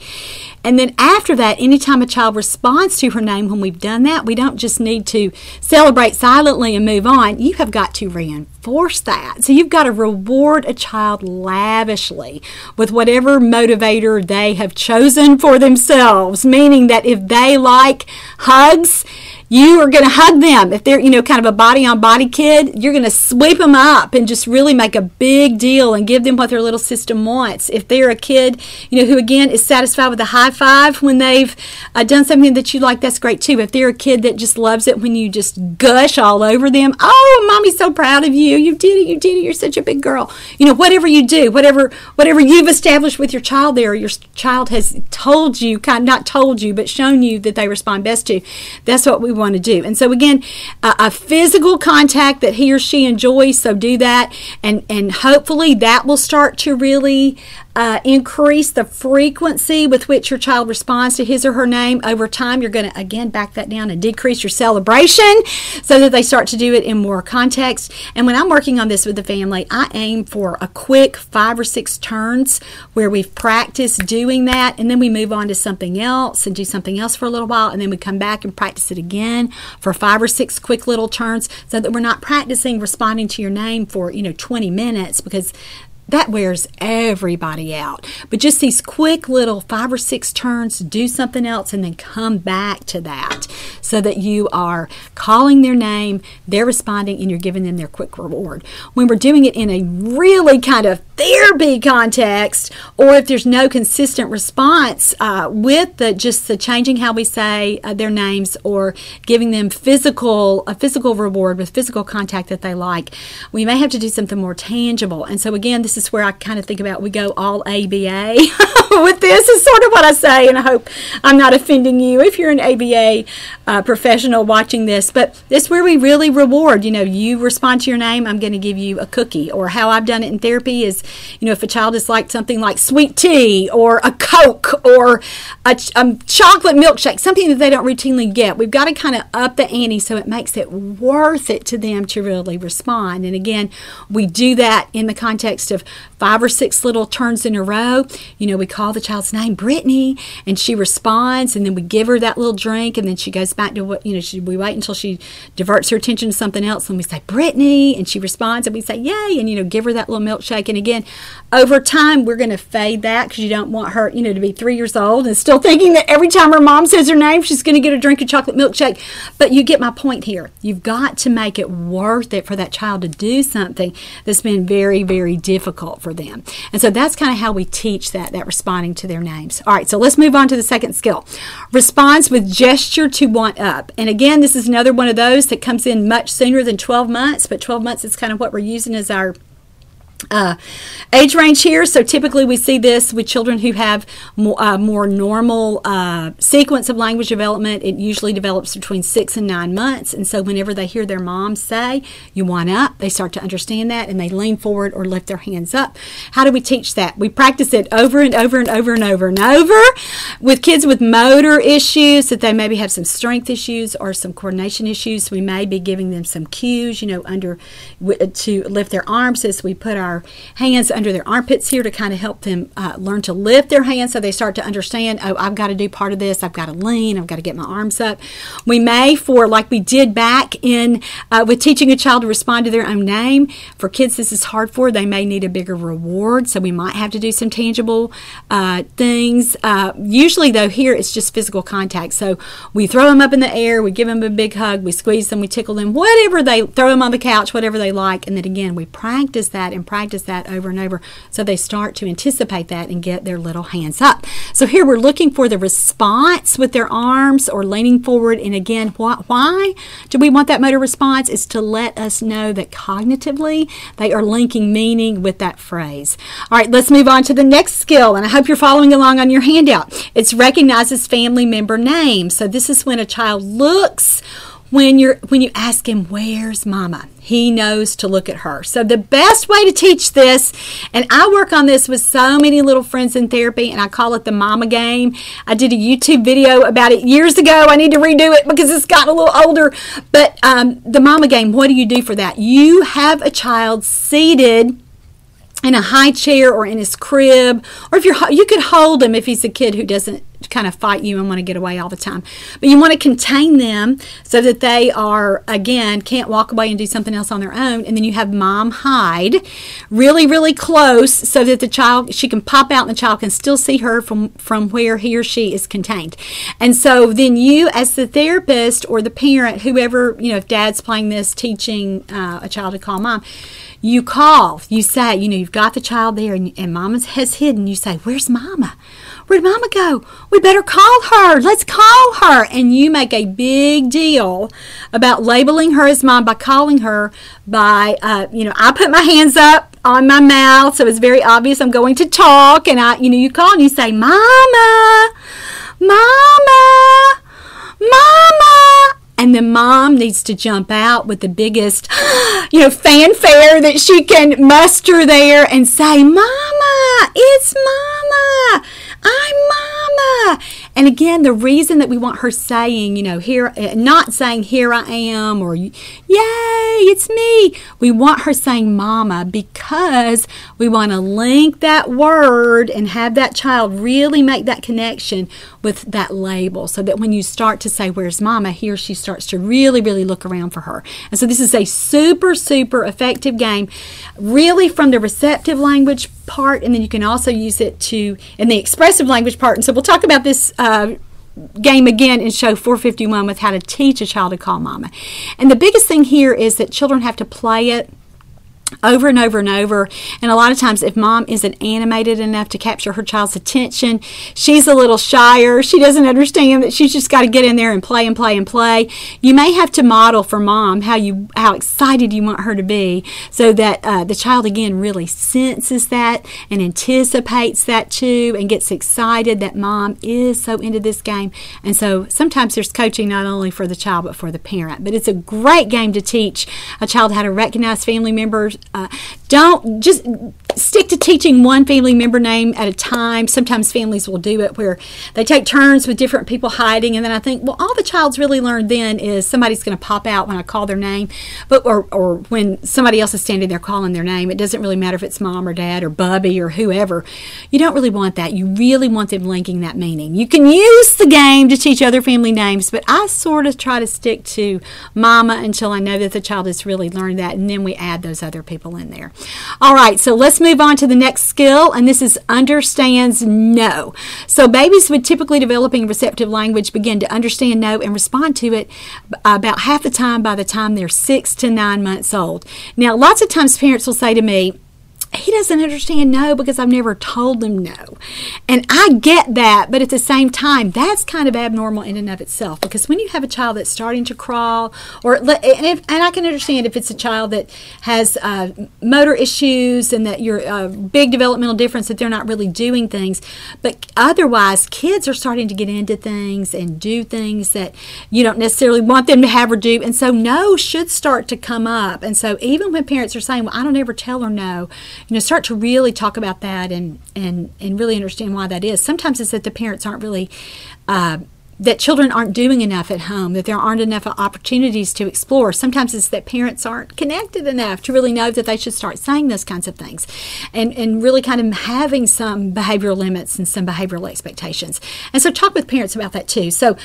And then after that, anytime a child responds to her name when we've done that, we don't just need to celebrate silently and move on. You have got to reinforce that. So you've got to reward a child lavishly with whatever motivator they have chosen for themselves, meaning that if they like hugs, you are going to hug them. If they're, you know, kind of a body on body kid, you're going to sweep them up and just really make a big deal and give them what their little system wants. If they're a kid, you know, who again is satisfied with a high five when they've uh, done something that you like, that's great too. If they're a kid that just loves it when you just gush all over them, oh, mommy's so proud of you. You did it. You did it. You're such a big girl. You know, whatever you do, whatever, whatever you've established with your child there, your child has told you, kind not told you, but shown you that they respond best to. That's what we want to do. And so again, a, a physical contact that he or she enjoys, so do that, and and hopefully that will start to really uh, increase the frequency with which your child responds to his or her name over time. You're going to again back that down and decrease your celebration so that they start to do it in more context. And when I'm working on this with the family, I aim for a quick five or six turns where we've practiced doing that, and then we move on to something else and do something else for a little while, and then we come back and practice it again for five or six quick little turns so that we're not practicing responding to your name for you know 20 minutes because that wears everybody out. But just these quick little five or six turns, do something else, and then come back to that so that you are calling their name, they're responding, and you're giving them their quick reward. When we're doing it in a really kind of therapy context, or if there's no consistent response uh, with the just the changing how we say uh, their names or giving them physical a physical reward with physical contact that they like, we may have to do something more tangible. And so again, this is where I kind of think about we go all ABA with this is sort of what I say, and I hope I'm not offending you if you're an ABA uh, professional watching this. But it's where we really reward. You know, you respond to your name, I'm going to give you a cookie. Or how I've done it in therapy is, you know, if a child is like something like sweet tea or a Coke or a, a chocolate milkshake, something that they don't routinely get, we've got to kind of up the ante so it makes it worth it to them to really respond. And again, we do that in the context of five or six little turns in a row. You know, we call the child's name Brittany, and she responds, and then we give her that little drink, and then she goes back to what you know. She, we wait until she diverts her attention to something else, and we say Brittany, and she responds, and we say yay, and you know, give her that little milkshake. And again, over time, we're going to fade that because you don't want her, you know, to be three years old and still thinking that every time her mom says her name, she's going to get a drink of chocolate milkshake. But you get my point here. You've got to make it worth it for that child to do something that's been very, very difficult for them. And so that's kind of how we teach that, that responding to their names. All right, so let's move on to the second skill. Responds with gesture to want up. And again, this is another one of those that comes in much sooner than 12 months, but 12 months is kind of what we're using as our uh, age range here. So typically we see this with children who have more, uh, more normal uh, sequence of language development. It usually develops between six and nine months. And so whenever they hear their mom say, you want up, they start to understand that and they lean forward or lift their hands up. How do we teach that? We practice it over and over and over and over and over with kids with motor issues that they maybe have some strength issues or some coordination issues. We may be giving them some cues, you know, under to lift their arms as we put our our hands under their armpits here to kind of help them uh, learn to lift their hands so they start to understand, oh, I've got to do part of this. I've got to lean. I've got to get my arms up. We may, for like we did back in uh, with teaching a child to respond to their own name, for kids this is hard for, they may need a bigger reward. So we might have to do some tangible uh, things. Uh, usually, though, here it's just physical contact. So we throw them up in the air, we give them a big hug, we squeeze them, we tickle them, whatever they throw them on the couch, whatever they like. And then again, we practice that and practice practice that over and over so they start to anticipate that and get their little hands up. So here we're looking for the response with their arms or leaning forward. And again, wh- why do we want that motor response? Is to let us know that cognitively they are linking meaning with that phrase. All right, let's move on to the next skill. And I hope you're following along on your handout. It's recognizes family member names. So this is when a child looks when you're when you ask him where's mama? He knows to look at her. So the best way to teach this and i work on this with so many little friends in therapy and i call it the mama game. I did a youtube video about it years ago. I need to redo it because it's gotten a little older. But um, the mama game what do you do for that? You have a child seated in a high chair or in his crib or if you're you could hold him if he's a kid who doesn't kind of fight you and want to get away all the time. But you want to contain them so that they are again can't walk away and do something else on their own and then you have mom hide really really close so that the child she can pop out and the child can still see her from from where he or she is contained. And so then you as the therapist or the parent whoever you know if dad's playing this teaching uh, a child to call mom you call, you say, you know, you've got the child there and, and mama has hidden. You say, Where's mama? Where'd mama go? We better call her. Let's call her. And you make a big deal about labeling her as mom by calling her by, uh, you know, I put my hands up on my mouth, so it's very obvious I'm going to talk. And I, you know, you call and you say, Mama, Mama, Mama and the mom needs to jump out with the biggest, you know, fanfare that she can muster there and say, Mama, it's Mama. I'm Mama. And again, the reason that we want her saying, you know, here, eh, not saying, here I am or, yay, it's me. We want her saying Mama because we want to link that word and have that child really make that connection with that label so that when you start to say, Where's Mama? he or she starts to really, really look around for her. And so this is a super, super effective game, really from the receptive language part, and then you can also use it to in the expressive language part. And so we'll talk about this. Uh, game again in show 451 with how to teach a child to call mama. And the biggest thing here is that children have to play it over and over and over. And a lot of times, if mom isn't animated enough to capture her child's attention, she's a little shyer. She doesn't understand that she's just got to get in there and play and play and play. You may have to model for mom how you how excited you want her to be, so that uh, the child again really senses that and anticipates that too, and gets excited that mom is so into this game. And so sometimes there's coaching not only for the child but for the parent. But it's a great game to teach a child how to recognize family members uh, don't just stick to teaching one family member name at a time. Sometimes families will do it where they take turns with different people hiding, and then I think, well, all the child's really learned then is somebody's going to pop out when I call their name, but or, or when somebody else is standing there calling their name. It doesn't really matter if it's mom or dad or Bubby or whoever. You don't really want that. You really want them linking that meaning. You can use the game to teach other family names, but I sort of try to stick to mama until I know that the child has really learned that, and then we add those other people in there. All right, so let's move on to the next skill, and this is understands no. So babies with typically developing receptive language begin to understand no and respond to it about half the time by the time they're six to nine months old. Now, lots of times parents will say to me, he doesn't understand no because I've never told him no. And I get that, but at the same time, that's kind of abnormal in and of itself because when you have a child that's starting to crawl, or and, if, and I can understand if it's a child that has uh, motor issues and that you're a uh, big developmental difference that they're not really doing things, but otherwise, kids are starting to get into things and do things that you don't necessarily want them to have or do, and so no should start to come up. And so even when parents are saying, "Well, I don't ever tell her no," you know, start to really talk about that and and and really understand why that is. Sometimes it's that the parents aren't really. Uh, that children aren't doing enough at home, that there aren't enough opportunities to explore. Sometimes it's that parents aren't connected enough to really know that they should start saying those kinds of things and, and really kind of having some behavioral limits and some behavioral expectations. And so talk with parents about that too. So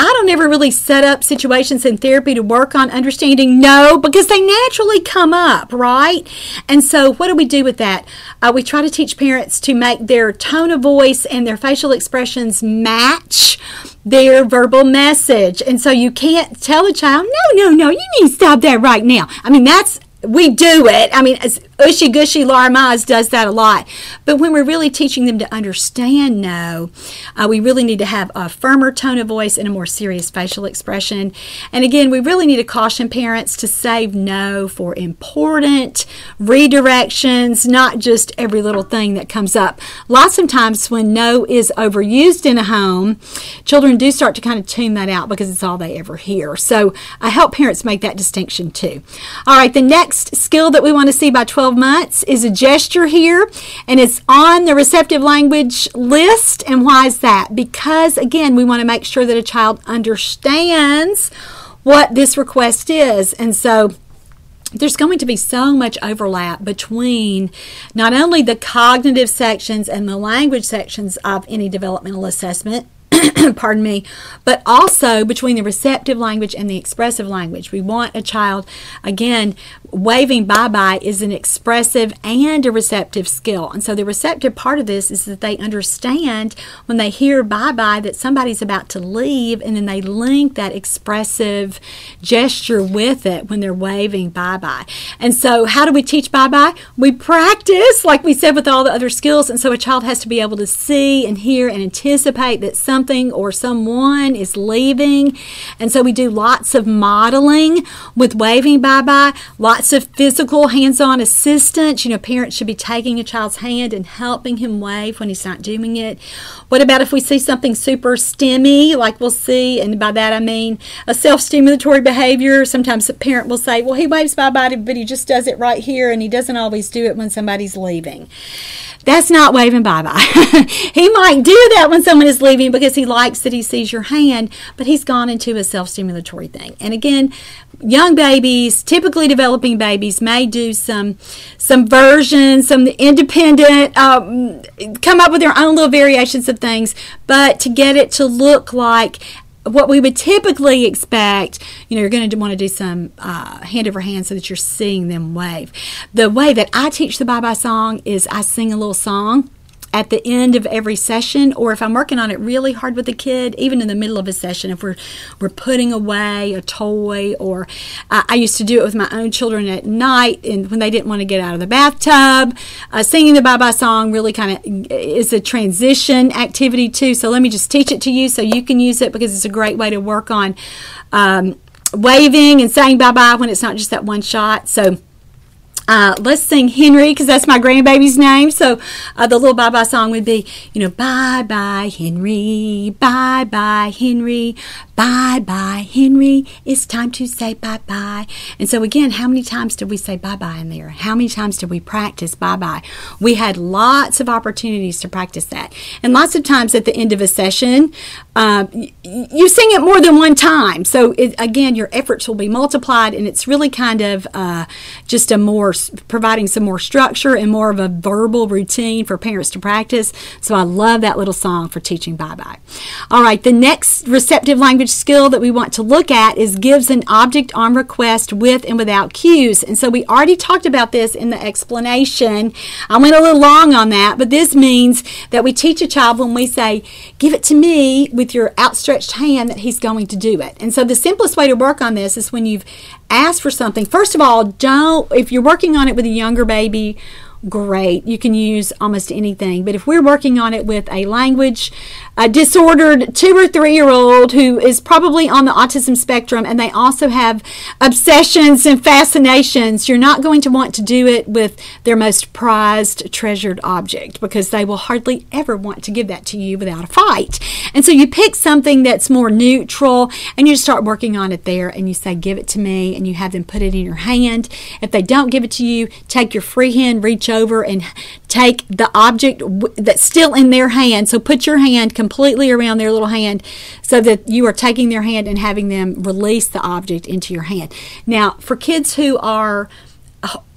I don't ever really set up situations in therapy to work on understanding no because they naturally come up, right? And so, what do we do with that? Uh, we try to teach parents to make their tone of voice and their facial expressions match their verbal message. And so, you can't tell a child, no, no, no, you need to stop that right now. I mean, that's we do it. I mean, Ushy Gushy Laura Mize does that a lot. But when we're really teaching them to understand no, uh, we really need to have a firmer tone of voice and a more serious facial expression. And again, we really need to caution parents to save no for important redirections, not just every little thing that comes up. Lots of times when no is overused in a home, children do start to kind of tune that out because it's all they ever hear. So I help parents make that distinction too. All right, the next skill that we want to see by 12 12 months is a gesture here, and it's on the receptive language list. And why is that? Because, again, we want to make sure that a child understands what this request is. And so, there's going to be so much overlap between not only the cognitive sections and the language sections of any developmental assessment pardon me, but also between the receptive language and the expressive language. We want a child, again, waving bye bye is an expressive and a receptive skill. And so the receptive part of this is that they understand when they hear bye bye that somebody's about to leave, and then they link that expressive gesture with it when they're waving bye bye. And so, how do we teach bye bye? We practice, like we said, with all the other skills. And so, a child has to be able to see and hear and anticipate that something or someone is leaving. And so, we do lots of modeling with waving bye bye, of physical hands on assistance. You know, parents should be taking a child's hand and helping him wave when he's not doing it. What about if we see something super stimmy, like we'll see, and by that I mean a self stimulatory behavior? Sometimes a parent will say, well, he waves bye bye, but he just does it right here, and he doesn't always do it when somebody's leaving. That's not waving bye bye. he might do that when someone is leaving because he likes that he sees your hand, but he's gone into a self stimulatory thing. And again, young babies, typically developing babies, may do some some versions, some independent, um, come up with their own little variations of things, but to get it to look like what we would typically expect, you know, you're going to want to do some uh, hand over hand so that you're seeing them wave. The way that I teach the bye bye song is I sing a little song at the end of every session or if I'm working on it really hard with a kid even in the middle of a session if we're we're putting away a toy or uh, I used to do it with my own children at night and when they didn't want to get out of the bathtub uh, singing the bye bye song really kind of is a transition activity too. So let me just teach it to you so you can use it because it's a great way to work on um, waving and saying bye bye when it's not just that one shot. So uh, let's sing Henry because that's my grandbaby's name. So uh, the little bye bye song would be, you know, bye bye Henry, bye bye Henry, bye bye Henry. It's time to say bye bye. And so again, how many times did we say bye bye in there? How many times did we practice bye bye? We had lots of opportunities to practice that, and lots of times at the end of a session, uh, you sing it more than one time. So it, again, your efforts will be multiplied, and it's really kind of uh, just a more providing some more structure and more of a verbal routine for parents to practice. So I love that little song for teaching bye bye. All right, the next receptive language skill that we want to look at is gives an object on request with and without cues. And so we already talked about this in the explanation. I went a little long on that, but this means that we teach a child when we say, give it to me with your outstretched hand, that he's going to do it. And so the simplest way to work on this is when you've asked for something. First of all, don't, if you're working on it with a younger baby great. You can use almost anything. But if we're working on it with a language a disordered two or three year old who is probably on the autism spectrum and they also have obsessions and fascinations, you're not going to want to do it with their most prized, treasured object because they will hardly ever want to give that to you without a fight. And so you pick something that's more neutral and you start working on it there and you say, Give it to me, and you have them put it in your hand. If they don't give it to you, take your free hand, reach over and take the object that's still in their hand. So put your hand completely around their little hand so that you are taking their hand and having them release the object into your hand. Now, for kids who are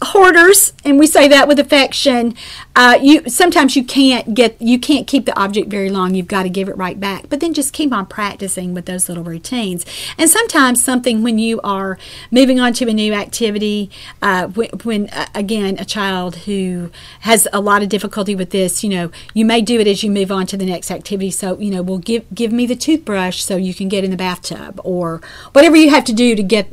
hoarders and we say that with affection uh, you sometimes you can't get you can't keep the object very long. You've got to give it right back. But then just keep on practicing with those little routines. And sometimes something when you are moving on to a new activity uh, when, when uh, again a child who has a lot of difficulty with this you know you may do it as you move on to the next activity. So you know well give give me the toothbrush so you can get in the bathtub or whatever you have to do to get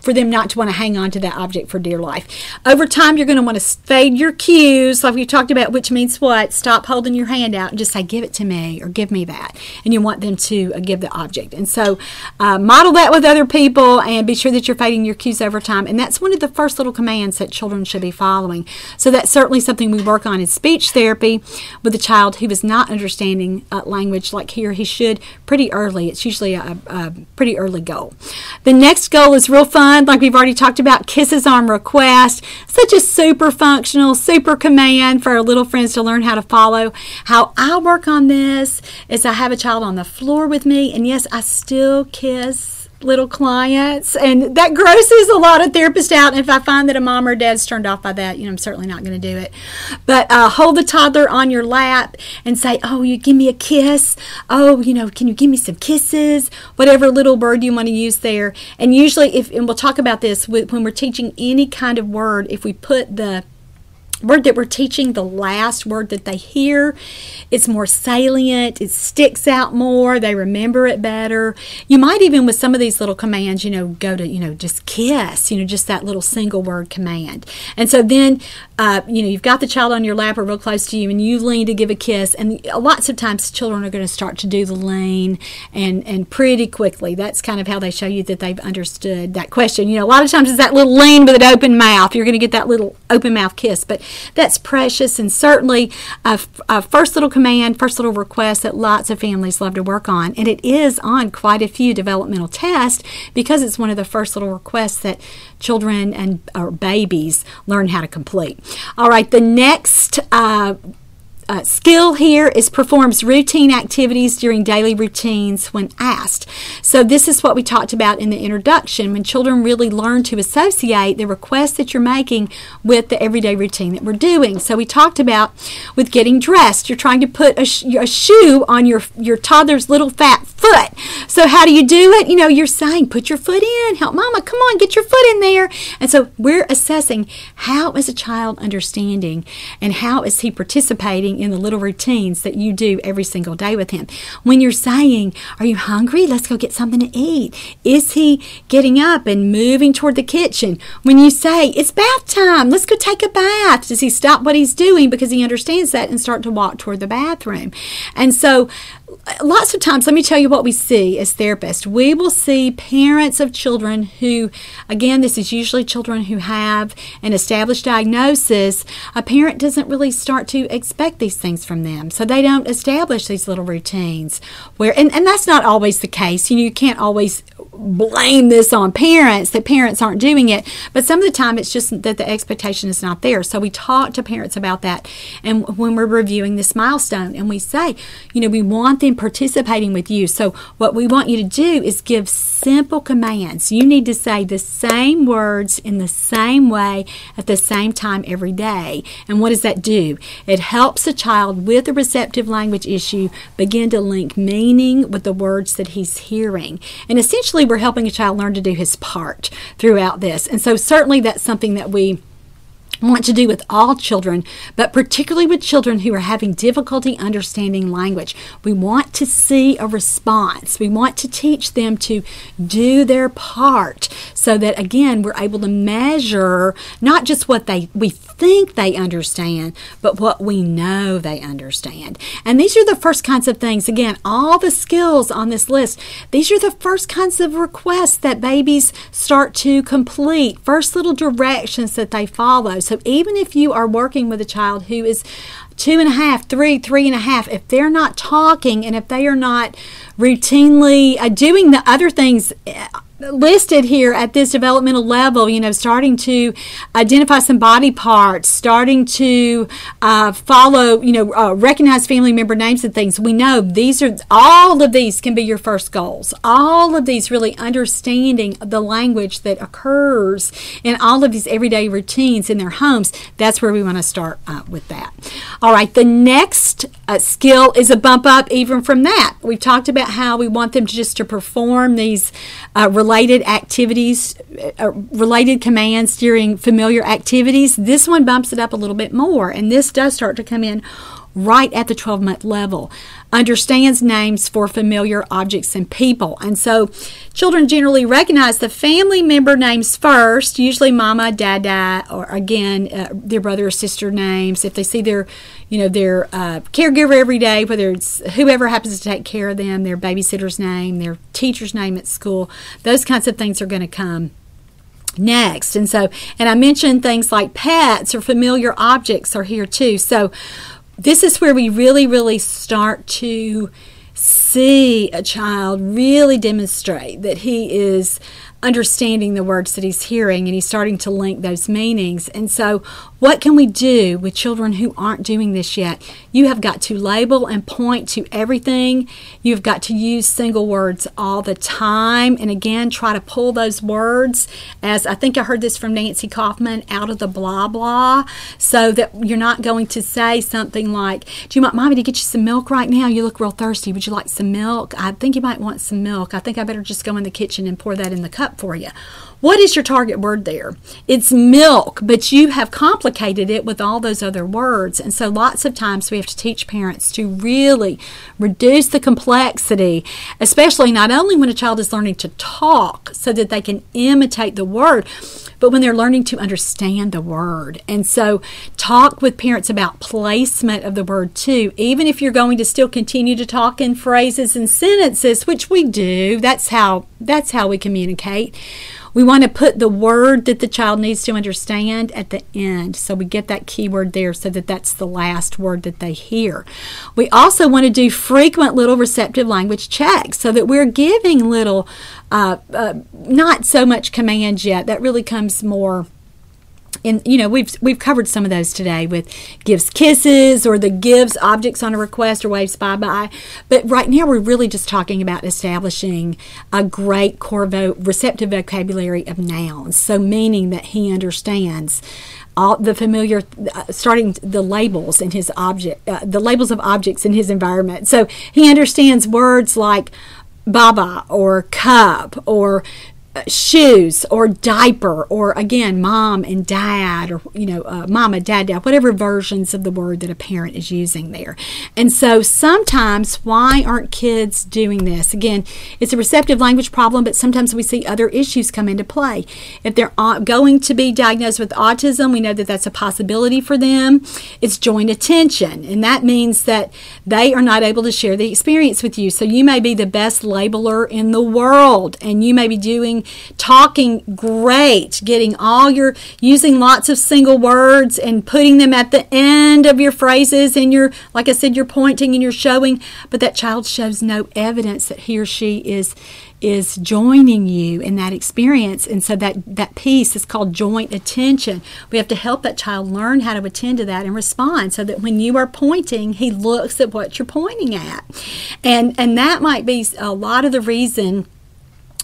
for them not to want to hang on to that object for dear life over time, you're going to want to fade your cues, like we talked about, which means what? Stop holding your hand out and just say, give it to me or give me that. And you want them to uh, give the object. And so uh, model that with other people and be sure that you're fading your cues over time. And that's one of the first little commands that children should be following. So that's certainly something we work on in speech therapy with a child who is not understanding uh, language like he or he should pretty early. It's usually a, a pretty early goal. The next goal is real fun, like we've already talked about kisses on request such a super functional, super command for our little friends to learn how to follow. How I work on this is I have a child on the floor with me, and yes, I still kiss little clients and that grosses a lot of therapists out. And if i find that a mom or dad's turned off by that you know i'm certainly not going to do it. But uh, hold the toddler on your lap and say oh you give me a kiss. Oh you know can you give me some kisses? Whatever little word you want to use there. And usually if and we'll talk about this when we're teaching any kind of word if we put the word that we're teaching, the last word that they hear, it's more salient, it sticks out more, they remember it better. You might even, with some of these little commands, you know, go to, you know, just kiss, you know, just that little single word command. And so then, uh, you know, you've got the child on your lap or real close to you, and you lean to give a kiss. And lots of times, children are going to start to do the lean and, and pretty quickly. That's kind of how they show you that they've understood that question. You know, a lot of times it's that little lean with an open mouth. You're going to get that little open mouth kiss. But that's precious and certainly a, a first little command, first little request that lots of families love to work on. And it is on quite a few developmental tests because it's one of the first little requests that children and or babies learn how to complete. All right, the next uh, uh, skill here is performs routine activities during daily routines when asked. So, this is what we talked about in the introduction when children really learn to associate the request that you're making with the everyday routine that we're doing. So, we talked about with getting dressed, you're trying to put a, sh- a shoe on your, your toddler's little fat foot. So, how do you do it? You know, you're saying, put your foot in, help mama, come on, get your foot in there. And so, we're assessing how is a child understanding and how is he participating in the little routines that you do every single day with him. When you're saying, Are you hungry? Let's go get something to eat. Is he getting up and moving toward the kitchen? When you say, It's bath time, let's go take a bath, does he stop what he's doing because he understands that and start to walk toward the bathroom? And so lots of times, let me tell you what we see as therapists. We will see parents of children who, again, this is usually children who have an established diagnosis. A parent doesn't really start to expect these things from them. So they don't establish these little routines where, and, and that's not always the case. You know, you can't always blame this on parents that parents aren't doing it. But some of the time it's just that the expectation is not there. So we talk to parents about that. And when we're reviewing this milestone and we say you know we want them participating with you. So what we want you to do is give simple commands. You need to say the same words in the same way at the same time every day. And what does that do? It helps a child with a receptive language issue begin to link meaning with the words that he's hearing. And essentially we're helping a child learn to do his part throughout this. And so certainly that's something that we want to do with all children, but particularly with children who are having difficulty understanding language. We want to see a response. We want to teach them to do their part so that again we're able to measure not just what they we think they understand, but what we know they understand. And these are the first kinds of things again, all the skills on this list. These are the first kinds of requests that babies start to complete. First little directions that they follow. So even if you are working with a child who is two and a half, three, three and a half, if they're not talking and if they are not routinely uh, doing the other things uh, listed here at this developmental level, you know, starting to identify some body parts, starting to uh, follow, you know, uh, recognize family member names and things. We know these are all of these can be your first goals. All of these really understanding the language that occurs in all of these everyday routines in their homes. That's where we want to start uh, with that. All right, the next uh, skill is a bump up even from that. We've talked about how we want them to just to perform these uh, related activities, uh, related commands during familiar activities. This one bumps it up a little bit more, and this does start to come in right at the 12 month level understands names for familiar objects and people. And so children generally recognize the family member names first, usually mama, dad, dad, or again, uh, their brother or sister names. If they see their, you know, their uh, caregiver every day, whether it's whoever happens to take care of them, their babysitter's name, their teacher's name at school, those kinds of things are going to come next. And so, and I mentioned things like pets or familiar objects are here too. So, this is where we really, really start to see a child really demonstrate that he is understanding the words that he's hearing and he's starting to link those meanings. And so, what can we do with children who aren't doing this yet? You have got to label and point to everything. You've got to use single words all the time. And again, try to pull those words, as I think I heard this from Nancy Kaufman, out of the blah blah, so that you're not going to say something like, Do you want mommy to get you some milk right now? You look real thirsty. Would you like some milk? I think you might want some milk. I think I better just go in the kitchen and pour that in the cup for you. What is your target word there? It's milk, but you have complicated it with all those other words. And so lots of times we have to teach parents to really reduce the complexity, especially not only when a child is learning to talk so that they can imitate the word, but when they're learning to understand the word. And so talk with parents about placement of the word too, even if you're going to still continue to talk in phrases and sentences, which we do. That's how that's how we communicate we want to put the word that the child needs to understand at the end. So we get that keyword there so that that's the last word that they hear. We also want to do frequent little receptive language checks so that we're giving little, uh, uh, not so much commands yet. That really comes more and you know we've we've covered some of those today with gives kisses or the gives objects on a request or waves bye bye but right now we're really just talking about establishing a great core vo- receptive vocabulary of nouns. So meaning that he understands all the familiar uh, starting the labels in his object uh, the labels of objects in his environment. So he understands words like baba or cup or shoes or diaper or again mom and dad or you know uh, mama dad dad whatever versions of the word that a parent is using there. And so sometimes why aren't kids doing this? Again it's a receptive language problem but sometimes we see other issues come into play. If they're going to be diagnosed with autism we know that that's a possibility for them. It's joint attention and that means that they are not able to share the experience with you. So you may be the best labeler in the world and you may be doing talking great, getting all your using lots of single words and putting them at the end of your phrases and your like I said you're pointing and you're showing, but that child shows no evidence that he or she is is joining you in that experience. And so that that piece is called joint attention. We have to help that child learn how to attend to that and respond so that when you are pointing he looks at what you're pointing at. And and that might be a lot of the reason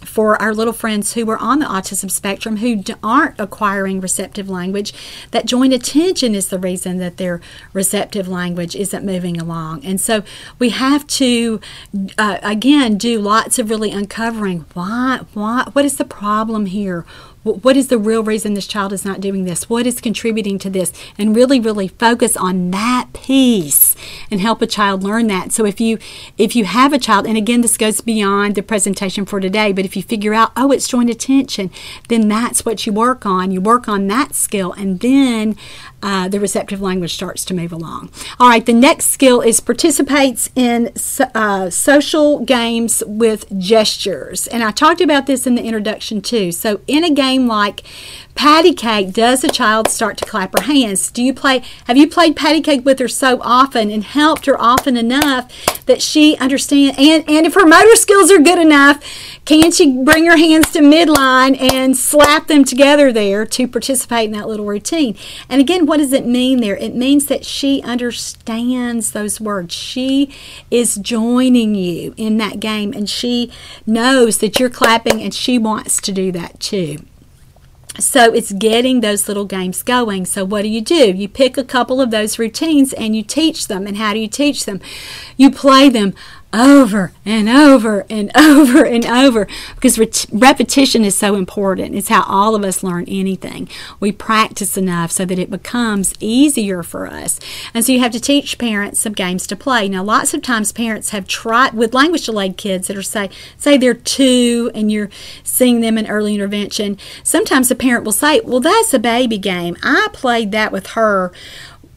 for our little friends who are on the autism spectrum who aren't acquiring receptive language, that joint attention is the reason that their receptive language isn't moving along. And so we have to, uh, again, do lots of really uncovering why, why, what is the problem here? What is the real reason this child is not doing this? What is contributing to this? And really, really focus on that piece and help a child learn that. So if you if you have a child, and again, this goes beyond the presentation for today, but if you figure out, oh, it's joint attention, then that's what you work on. You work on that skill, and then uh, the receptive language starts to move along. All right, the next skill is participates in uh, social games with gestures. And I talked about this in the introduction too. So, in a game like patty cake, does a child start to clap her hands? Do you play, have you played patty cake with her so often and helped her often enough that she understands? And, and if her motor skills are good enough, can she bring her hands to midline and slap them together there to participate in that little routine? And again, what does it mean there? It means that she understands those words. She is joining you in that game and she knows that you're clapping and she wants to do that too. So it's getting those little games going. So what do you do? You pick a couple of those routines and you teach them. And how do you teach them? You play them over and over and over and over because repetition is so important. It's how all of us learn anything. We practice enough so that it becomes easier for us. And so you have to teach parents some games to play. Now, lots of times parents have tried with language delayed kids that are say say they're two and you're seeing them in early intervention. Sometimes the parent will say, "Well, that's a baby game. I played that with her."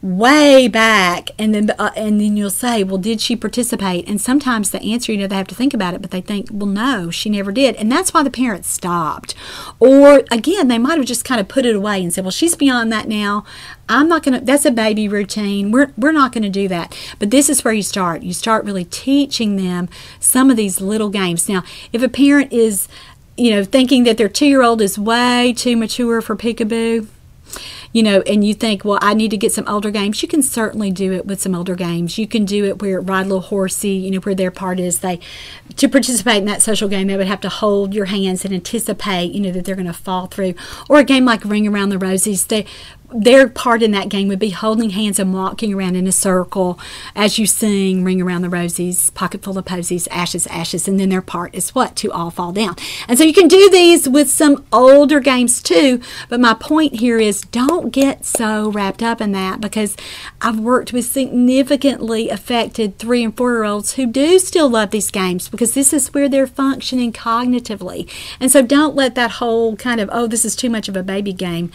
Way back and then uh, and then you'll say well did she participate? And sometimes the answer you know they have to think about it but they think well no she never did. And that's why the parents stopped. Or again they might have just kind of put it away and said well she's beyond that now. I'm not going to that's a baby routine. We're, we're not going to do that. But this is where you start. You start really teaching them some of these little games. Now if a parent is you know thinking that their two year old is way too mature for peekaboo you know, and you think, well, I need to get some older games, you can certainly do it with some older games. You can do it where ride a little horsey, you know, where their part is they to participate in that social game, they would have to hold your hands and anticipate, you know, that they're going to fall through. Or a game like Ring Around the Rosies, they their part in that game would be holding hands and walking around in a circle as you sing Ring Around the Rosies, Pocket Full of Posies, Ashes, Ashes, and then their part is what? To all fall down. And so you can do these with some older games too, but my point here is don't get so wrapped up in that because I've worked with significantly affected three and four year olds who do still love these games because this is where they're functioning cognitively. And so don't let that whole kind of, oh, this is too much of a baby game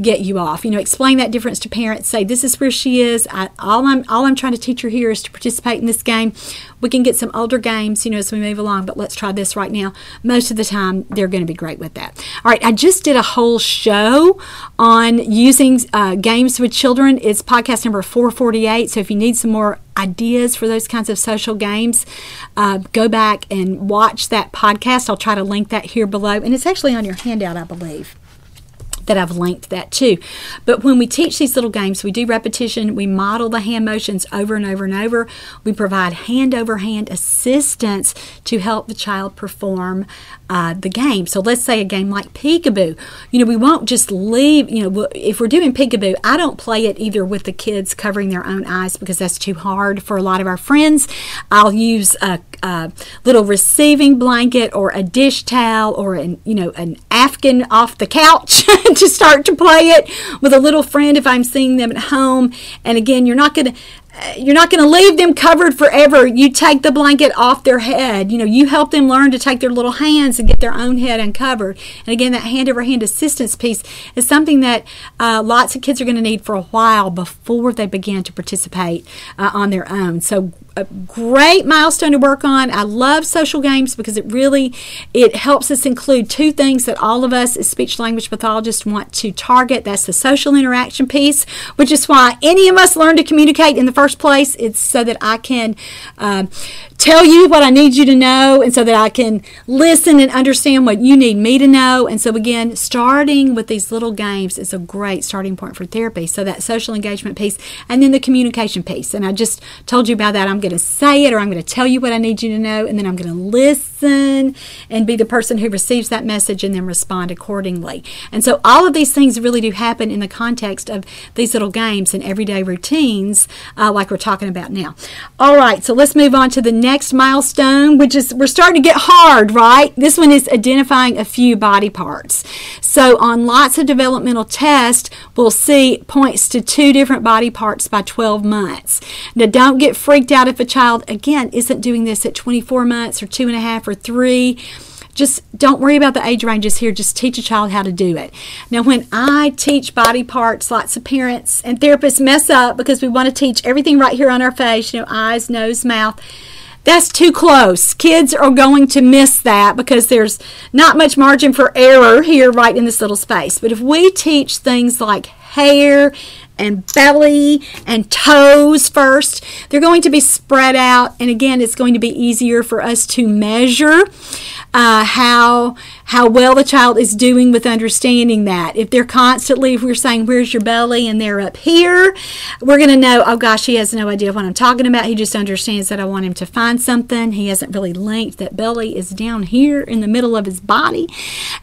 get you off. You know, explain that difference to parents. Say this is where she is. I, all I'm all I'm trying to teach her here is to participate in this game. We can get some older games, you know, as we move along, but let's try this right now. Most of the time, they're going to be great with that. All right, I just did a whole show on using uh, games with children. It's podcast number 448. So if you need some more ideas for those kinds of social games, uh, go back and watch that podcast. I'll try to link that here below, and it's actually on your handout, I believe that I've linked that to. But when we teach these little games, we do repetition, we model the hand motions over and over and over. We provide hand over hand assistance to help the child perform uh, the game. So let's say a game like peekaboo. You know, we won't just leave, you know, if we're doing peekaboo, I don't play it either with the kids covering their own eyes because that's too hard for a lot of our friends. I'll use a, a little receiving blanket or a dish towel or an, you know, an Afghan off the couch to start to play it with a little friend if I'm seeing them at home. And again, you're not going to you're not going to leave them covered forever. You take the blanket off their head. You know, you help them learn to take their little hands and get their own head uncovered. And again, that hand over hand assistance piece is something that uh, lots of kids are going to need for a while before they begin to participate uh, on their own. So a great milestone to work on. I love social games because it really it helps us include two things that all of us as speech language pathologists want to target. That's the social interaction piece, which is why any of us learn to communicate in the first place. It's so that I can uh, tell you what I need you to know, and so that I can listen and understand what you need me to know. And so again, starting with these little games is a great starting point for therapy. So that social engagement piece, and then the communication piece. And I just told you about that. I'm going to say it or I'm going to tell you what I need you to know, and then I'm going to listen and be the person who receives that message and then respond accordingly. And so all of these things really do happen in the context of these little games and everyday routines, uh, like we're talking about now. All right, so let's move on to the next milestone, which is we're starting to get hard, right? This one is identifying a few body parts. So on lots of developmental tests, we'll see points to two different body parts by 12 months. Now, don't get freaked out if a child, again, isn't doing this at 24 months or two and a half or three just don't worry about the age ranges here. Just teach a child how to do it. Now, when I teach body parts, lots of parents and therapists mess up because we want to teach everything right here on our face, you know, eyes, nose, mouth. That's too close. Kids are going to miss that because there's not much margin for error here right in this little space. But if we teach things like hair and belly and toes first. They're going to be spread out, and again, it's going to be easier for us to measure uh, how how well the child is doing with understanding that. If they're constantly, if we're saying, Where's your belly? and they're up here, we're going to know, Oh gosh, he has no idea what I'm talking about. He just understands that I want him to find something. He hasn't really linked that belly is down here in the middle of his body.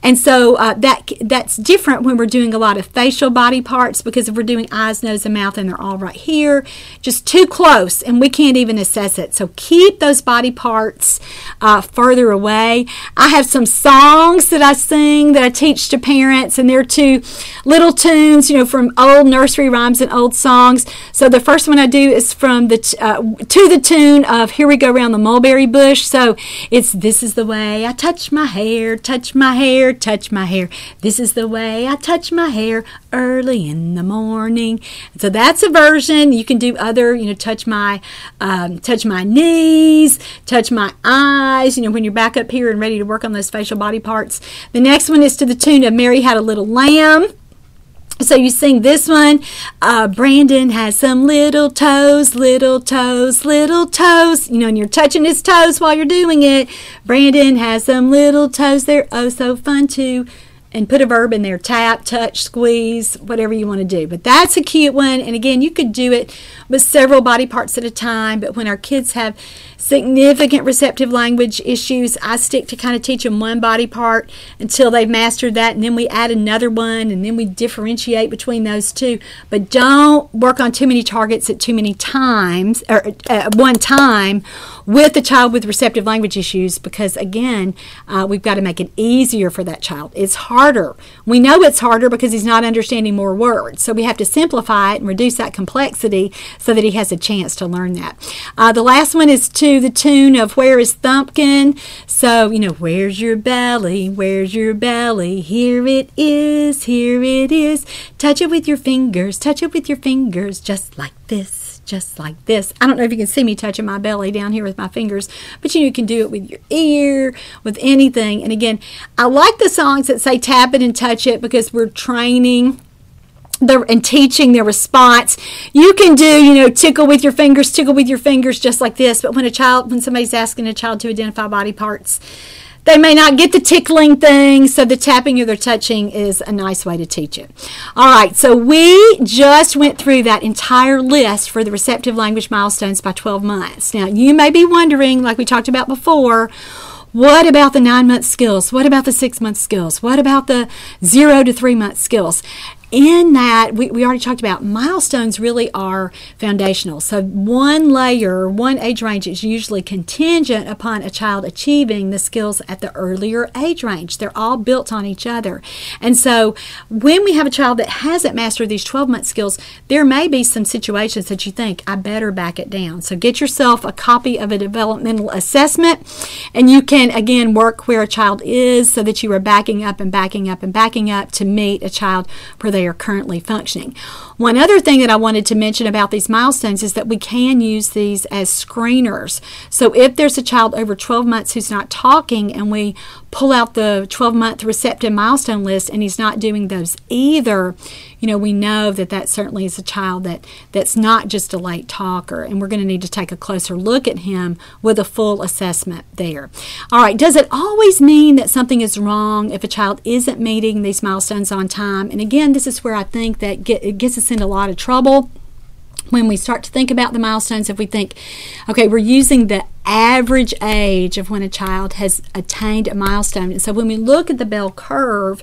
And so uh, that that's different when we're doing a lot of facial body parts because if we're doing eyes, nose, and mouth and they're all right here, just too close and we can't even assess it. So keep those body parts uh, further away. I have some songs that I sing that I teach to parents, and they're two little tunes, you know, from old nursery rhymes and old songs. So the first one I do is from the uh, to the tune of "Here We Go Round the Mulberry Bush." So it's "This is the way I touch my hair, touch my hair, touch my hair. This is the way I touch my hair early in the morning." So that's a version. You can do other, you know, touch my um, touch my knees, touch my eyes. You know, when you're back up here and ready to work on those facial body parts. The next one is to the tune of Mary Had a Little Lamb. So you sing this one. Uh, Brandon has some little toes, little toes, little toes. You know, and you're touching his toes while you're doing it. Brandon has some little toes. They're oh so fun too and put a verb in there tap, touch, squeeze, whatever you want to do. But that's a cute one. And again, you could do it with several body parts at a time. But when our kids have significant receptive language issues, I stick to kind of teach them one body part until they've mastered that. And then we add another one and then we differentiate between those two. But don't work on too many targets at too many times or uh, at one time with a child with receptive language issues because, again, uh, we've got to make it easier for that child. It's harder. We know it's harder because he's not understanding more words. So we have to simplify it and reduce that complexity so that he has a chance to learn that. Uh, the last one is to the tune of Where is Thumbkin? So, you know, where's your belly? Where's your belly? Here it is, here it is. Touch it with your fingers, touch it with your fingers, just like this just like this. I don't know if you can see me touching my belly down here with my fingers, but you, know, you can do it with your ear, with anything. And again, I like the songs that say tap it and touch it because we're training the, and teaching their response. You can do, you know, tickle with your fingers, tickle with your fingers just like this. But when a child, when somebody's asking a child to identify body parts, they may not get the tickling thing, so the tapping or the touching is a nice way to teach it. All right, so we just went through that entire list for the receptive language milestones by 12 months. Now, you may be wondering, like we talked about before, what about the nine month skills? What about the six month skills? What about the zero to three month skills? In that, we, we already talked about milestones really are foundational. So, one layer, one age range is usually contingent upon a child achieving the skills at the earlier age range. They're all built on each other. And so, when we have a child that hasn't mastered these 12 month skills, there may be some situations that you think, I better back it down. So, get yourself a copy of a developmental assessment, and you can again work where a child is so that you are backing up and backing up and backing up to meet a child where they they are currently functioning. One other thing that I wanted to mention about these milestones is that we can use these as screeners. So if there's a child over 12 months who's not talking and we pull out the 12 month receptive milestone list and he's not doing those either, you know, we know that that certainly is a child that that's not just a late talker and we're going to need to take a closer look at him with a full assessment there. All right, does it always mean that something is wrong if a child isn't meeting these milestones on time? And again, this is where I think that get, it gets us into a lot of trouble when we start to think about the milestones, if we think, okay, we're using the average age of when a child has attained a milestone. And so when we look at the bell curve,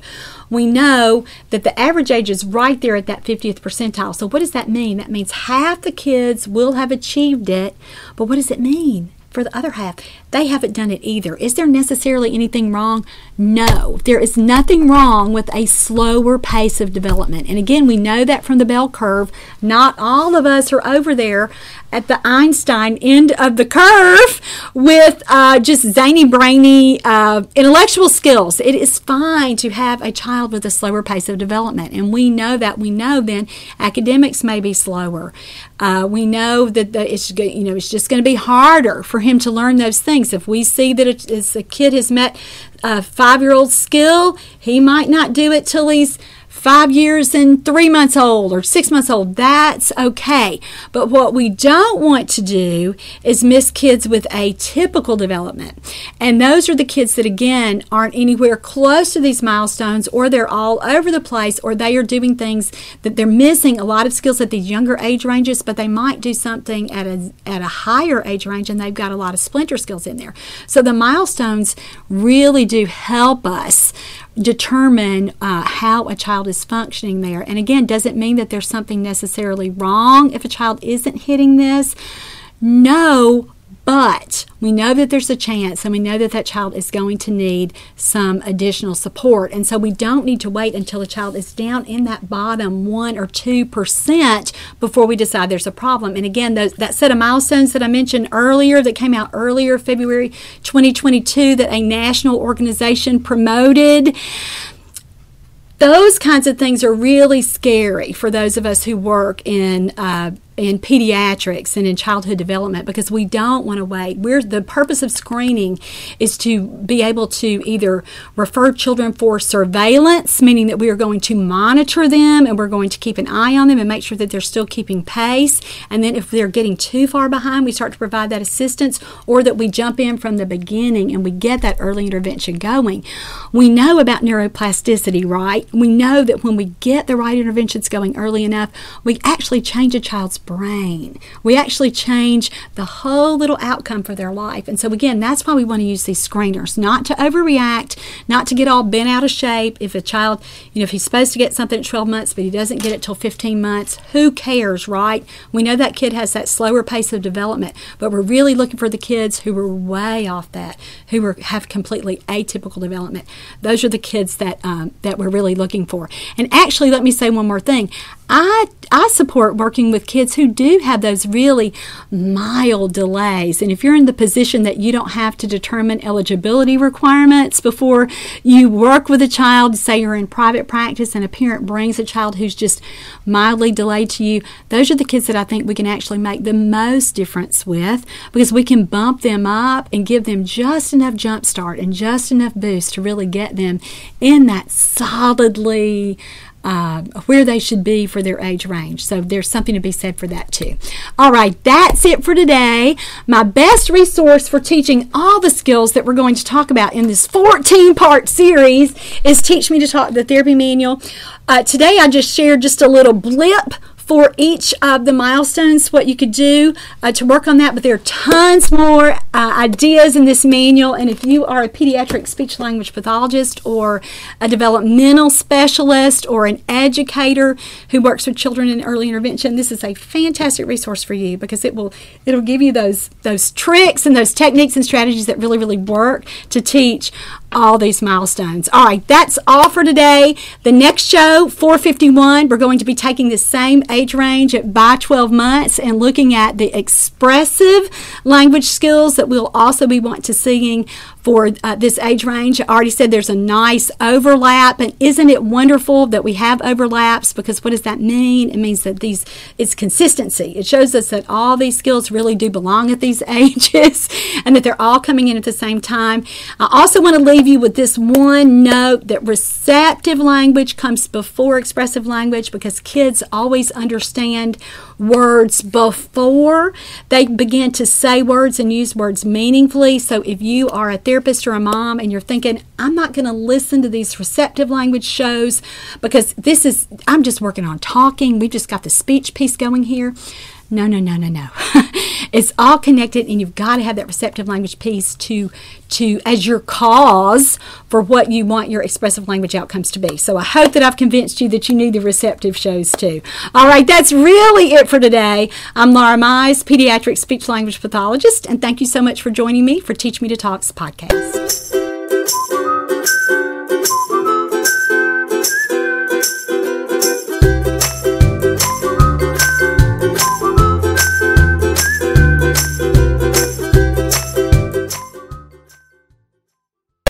we know that the average age is right there at that 50th percentile. So what does that mean? That means half the kids will have achieved it, but what does it mean? for the other half, they haven't done it either. Is there necessarily anything wrong? No, there is nothing wrong with a slower pace of development. And again, we know that from the bell curve. Not all of us are over there at the Einstein end of the curve with uh, just zany, brainy uh, intellectual skills. It is fine to have a child with a slower pace of development, and we know that. We know then academics may be slower. Uh, we know that it's you know it's just going to be harder for him to learn those things. If we see that a, a kid has met a five-year-old skill, he might not do it till he's five years and three months old or six months old, that's okay. But what we don't want to do is miss kids with atypical development. And those are the kids that, again, aren't anywhere close to these milestones or they're all over the place or they are doing things that they're missing a lot of skills at these younger age ranges, but they might do something at a, at a higher age range and they've got a lot of splinter skills in there. So the milestones really do help us determine uh, how a child is functioning there. And again, doesn't mean that there's something necessarily wrong if a child isn't hitting this. No, but we know that there's a chance and we know that that child is going to need some additional support. And so we don't need to wait until a child is down in that bottom 1 or 2% before we decide there's a problem. And again, those, that set of milestones that I mentioned earlier that came out earlier, February 2022, that a national organization promoted those kinds of things are really scary for those of us who work in uh, in pediatrics and in childhood development because we don't want to wait. We're the purpose of screening is to be able to either refer children for surveillance, meaning that we are going to monitor them and we're going to keep an eye on them and make sure that they're still keeping pace. And then if they're getting too far behind, we start to provide that assistance or that we jump in from the beginning and we get that early intervention going. We know about neuroplasticity, right? We know that when we get the right interventions going early enough, we actually change a child's brain. We actually change the whole little outcome for their life. And so, again, that's why we want to use these screeners, not to overreact, not to get all bent out of shape. If a child, you know, if he's supposed to get something at 12 months, but he doesn't get it till 15 months, who cares, right? We know that kid has that slower pace of development, but we're really looking for the kids who are way off that, who are, have completely atypical development. Those are the kids that um, that we're really looking for. And actually, let me say one more thing. I I support working with kids who do have those really mild delays. And if you're in the position that you don't have to determine eligibility requirements before you work with a child, say you're in private practice and a parent brings a child who's just mildly delayed to you, those are the kids that I think we can actually make the most difference with because we can bump them up and give them just enough jump start and just enough boost to really get them in that solidly uh, where they should be for their age range. So there's something to be said for that too. All right, that's it for today. My best resource for teaching all the skills that we're going to talk about in this 14 part series is Teach Me to Talk the Therapy Manual. Uh, today I just shared just a little blip for each of the milestones, what you could do uh, to work on that. But there are tons more uh, ideas in this manual. And if you are a pediatric speech language pathologist or a developmental specialist or an educator who works with children in early intervention, this is a fantastic resource for you because it will it'll give you those those tricks and those techniques and strategies that really really work to teach all these milestones. All right, that's all for today. The next show, 451, we're going to be taking the same age range at by 12 months and looking at the expressive language skills that we'll also be want to seeing for uh, this age range. I already said there's a nice overlap, and isn't it wonderful that we have overlaps? Because what does that mean? It means that these it's consistency. It shows us that all these skills really do belong at these ages, and that they're all coming in at the same time. I also want to leave you with this one note that receptive language comes before expressive language because kids always understand words before they begin to say words and use words meaningfully. So if you are a therapist or a mom and you're thinking, I'm not going to listen to these receptive language shows because this is, I'm just working on talking, we've just got the speech piece going here No, no, no, no, no. it's all connected, and you've got to have that receptive language piece to, to as your cause for what you want your expressive language outcomes to be. So I hope that I've convinced you that you need the receptive shows too. All right, that's really it for today. I'm Laura Mize, pediatric speech language pathologist, and thank you so much for joining me for Teach Me to Talks podcast.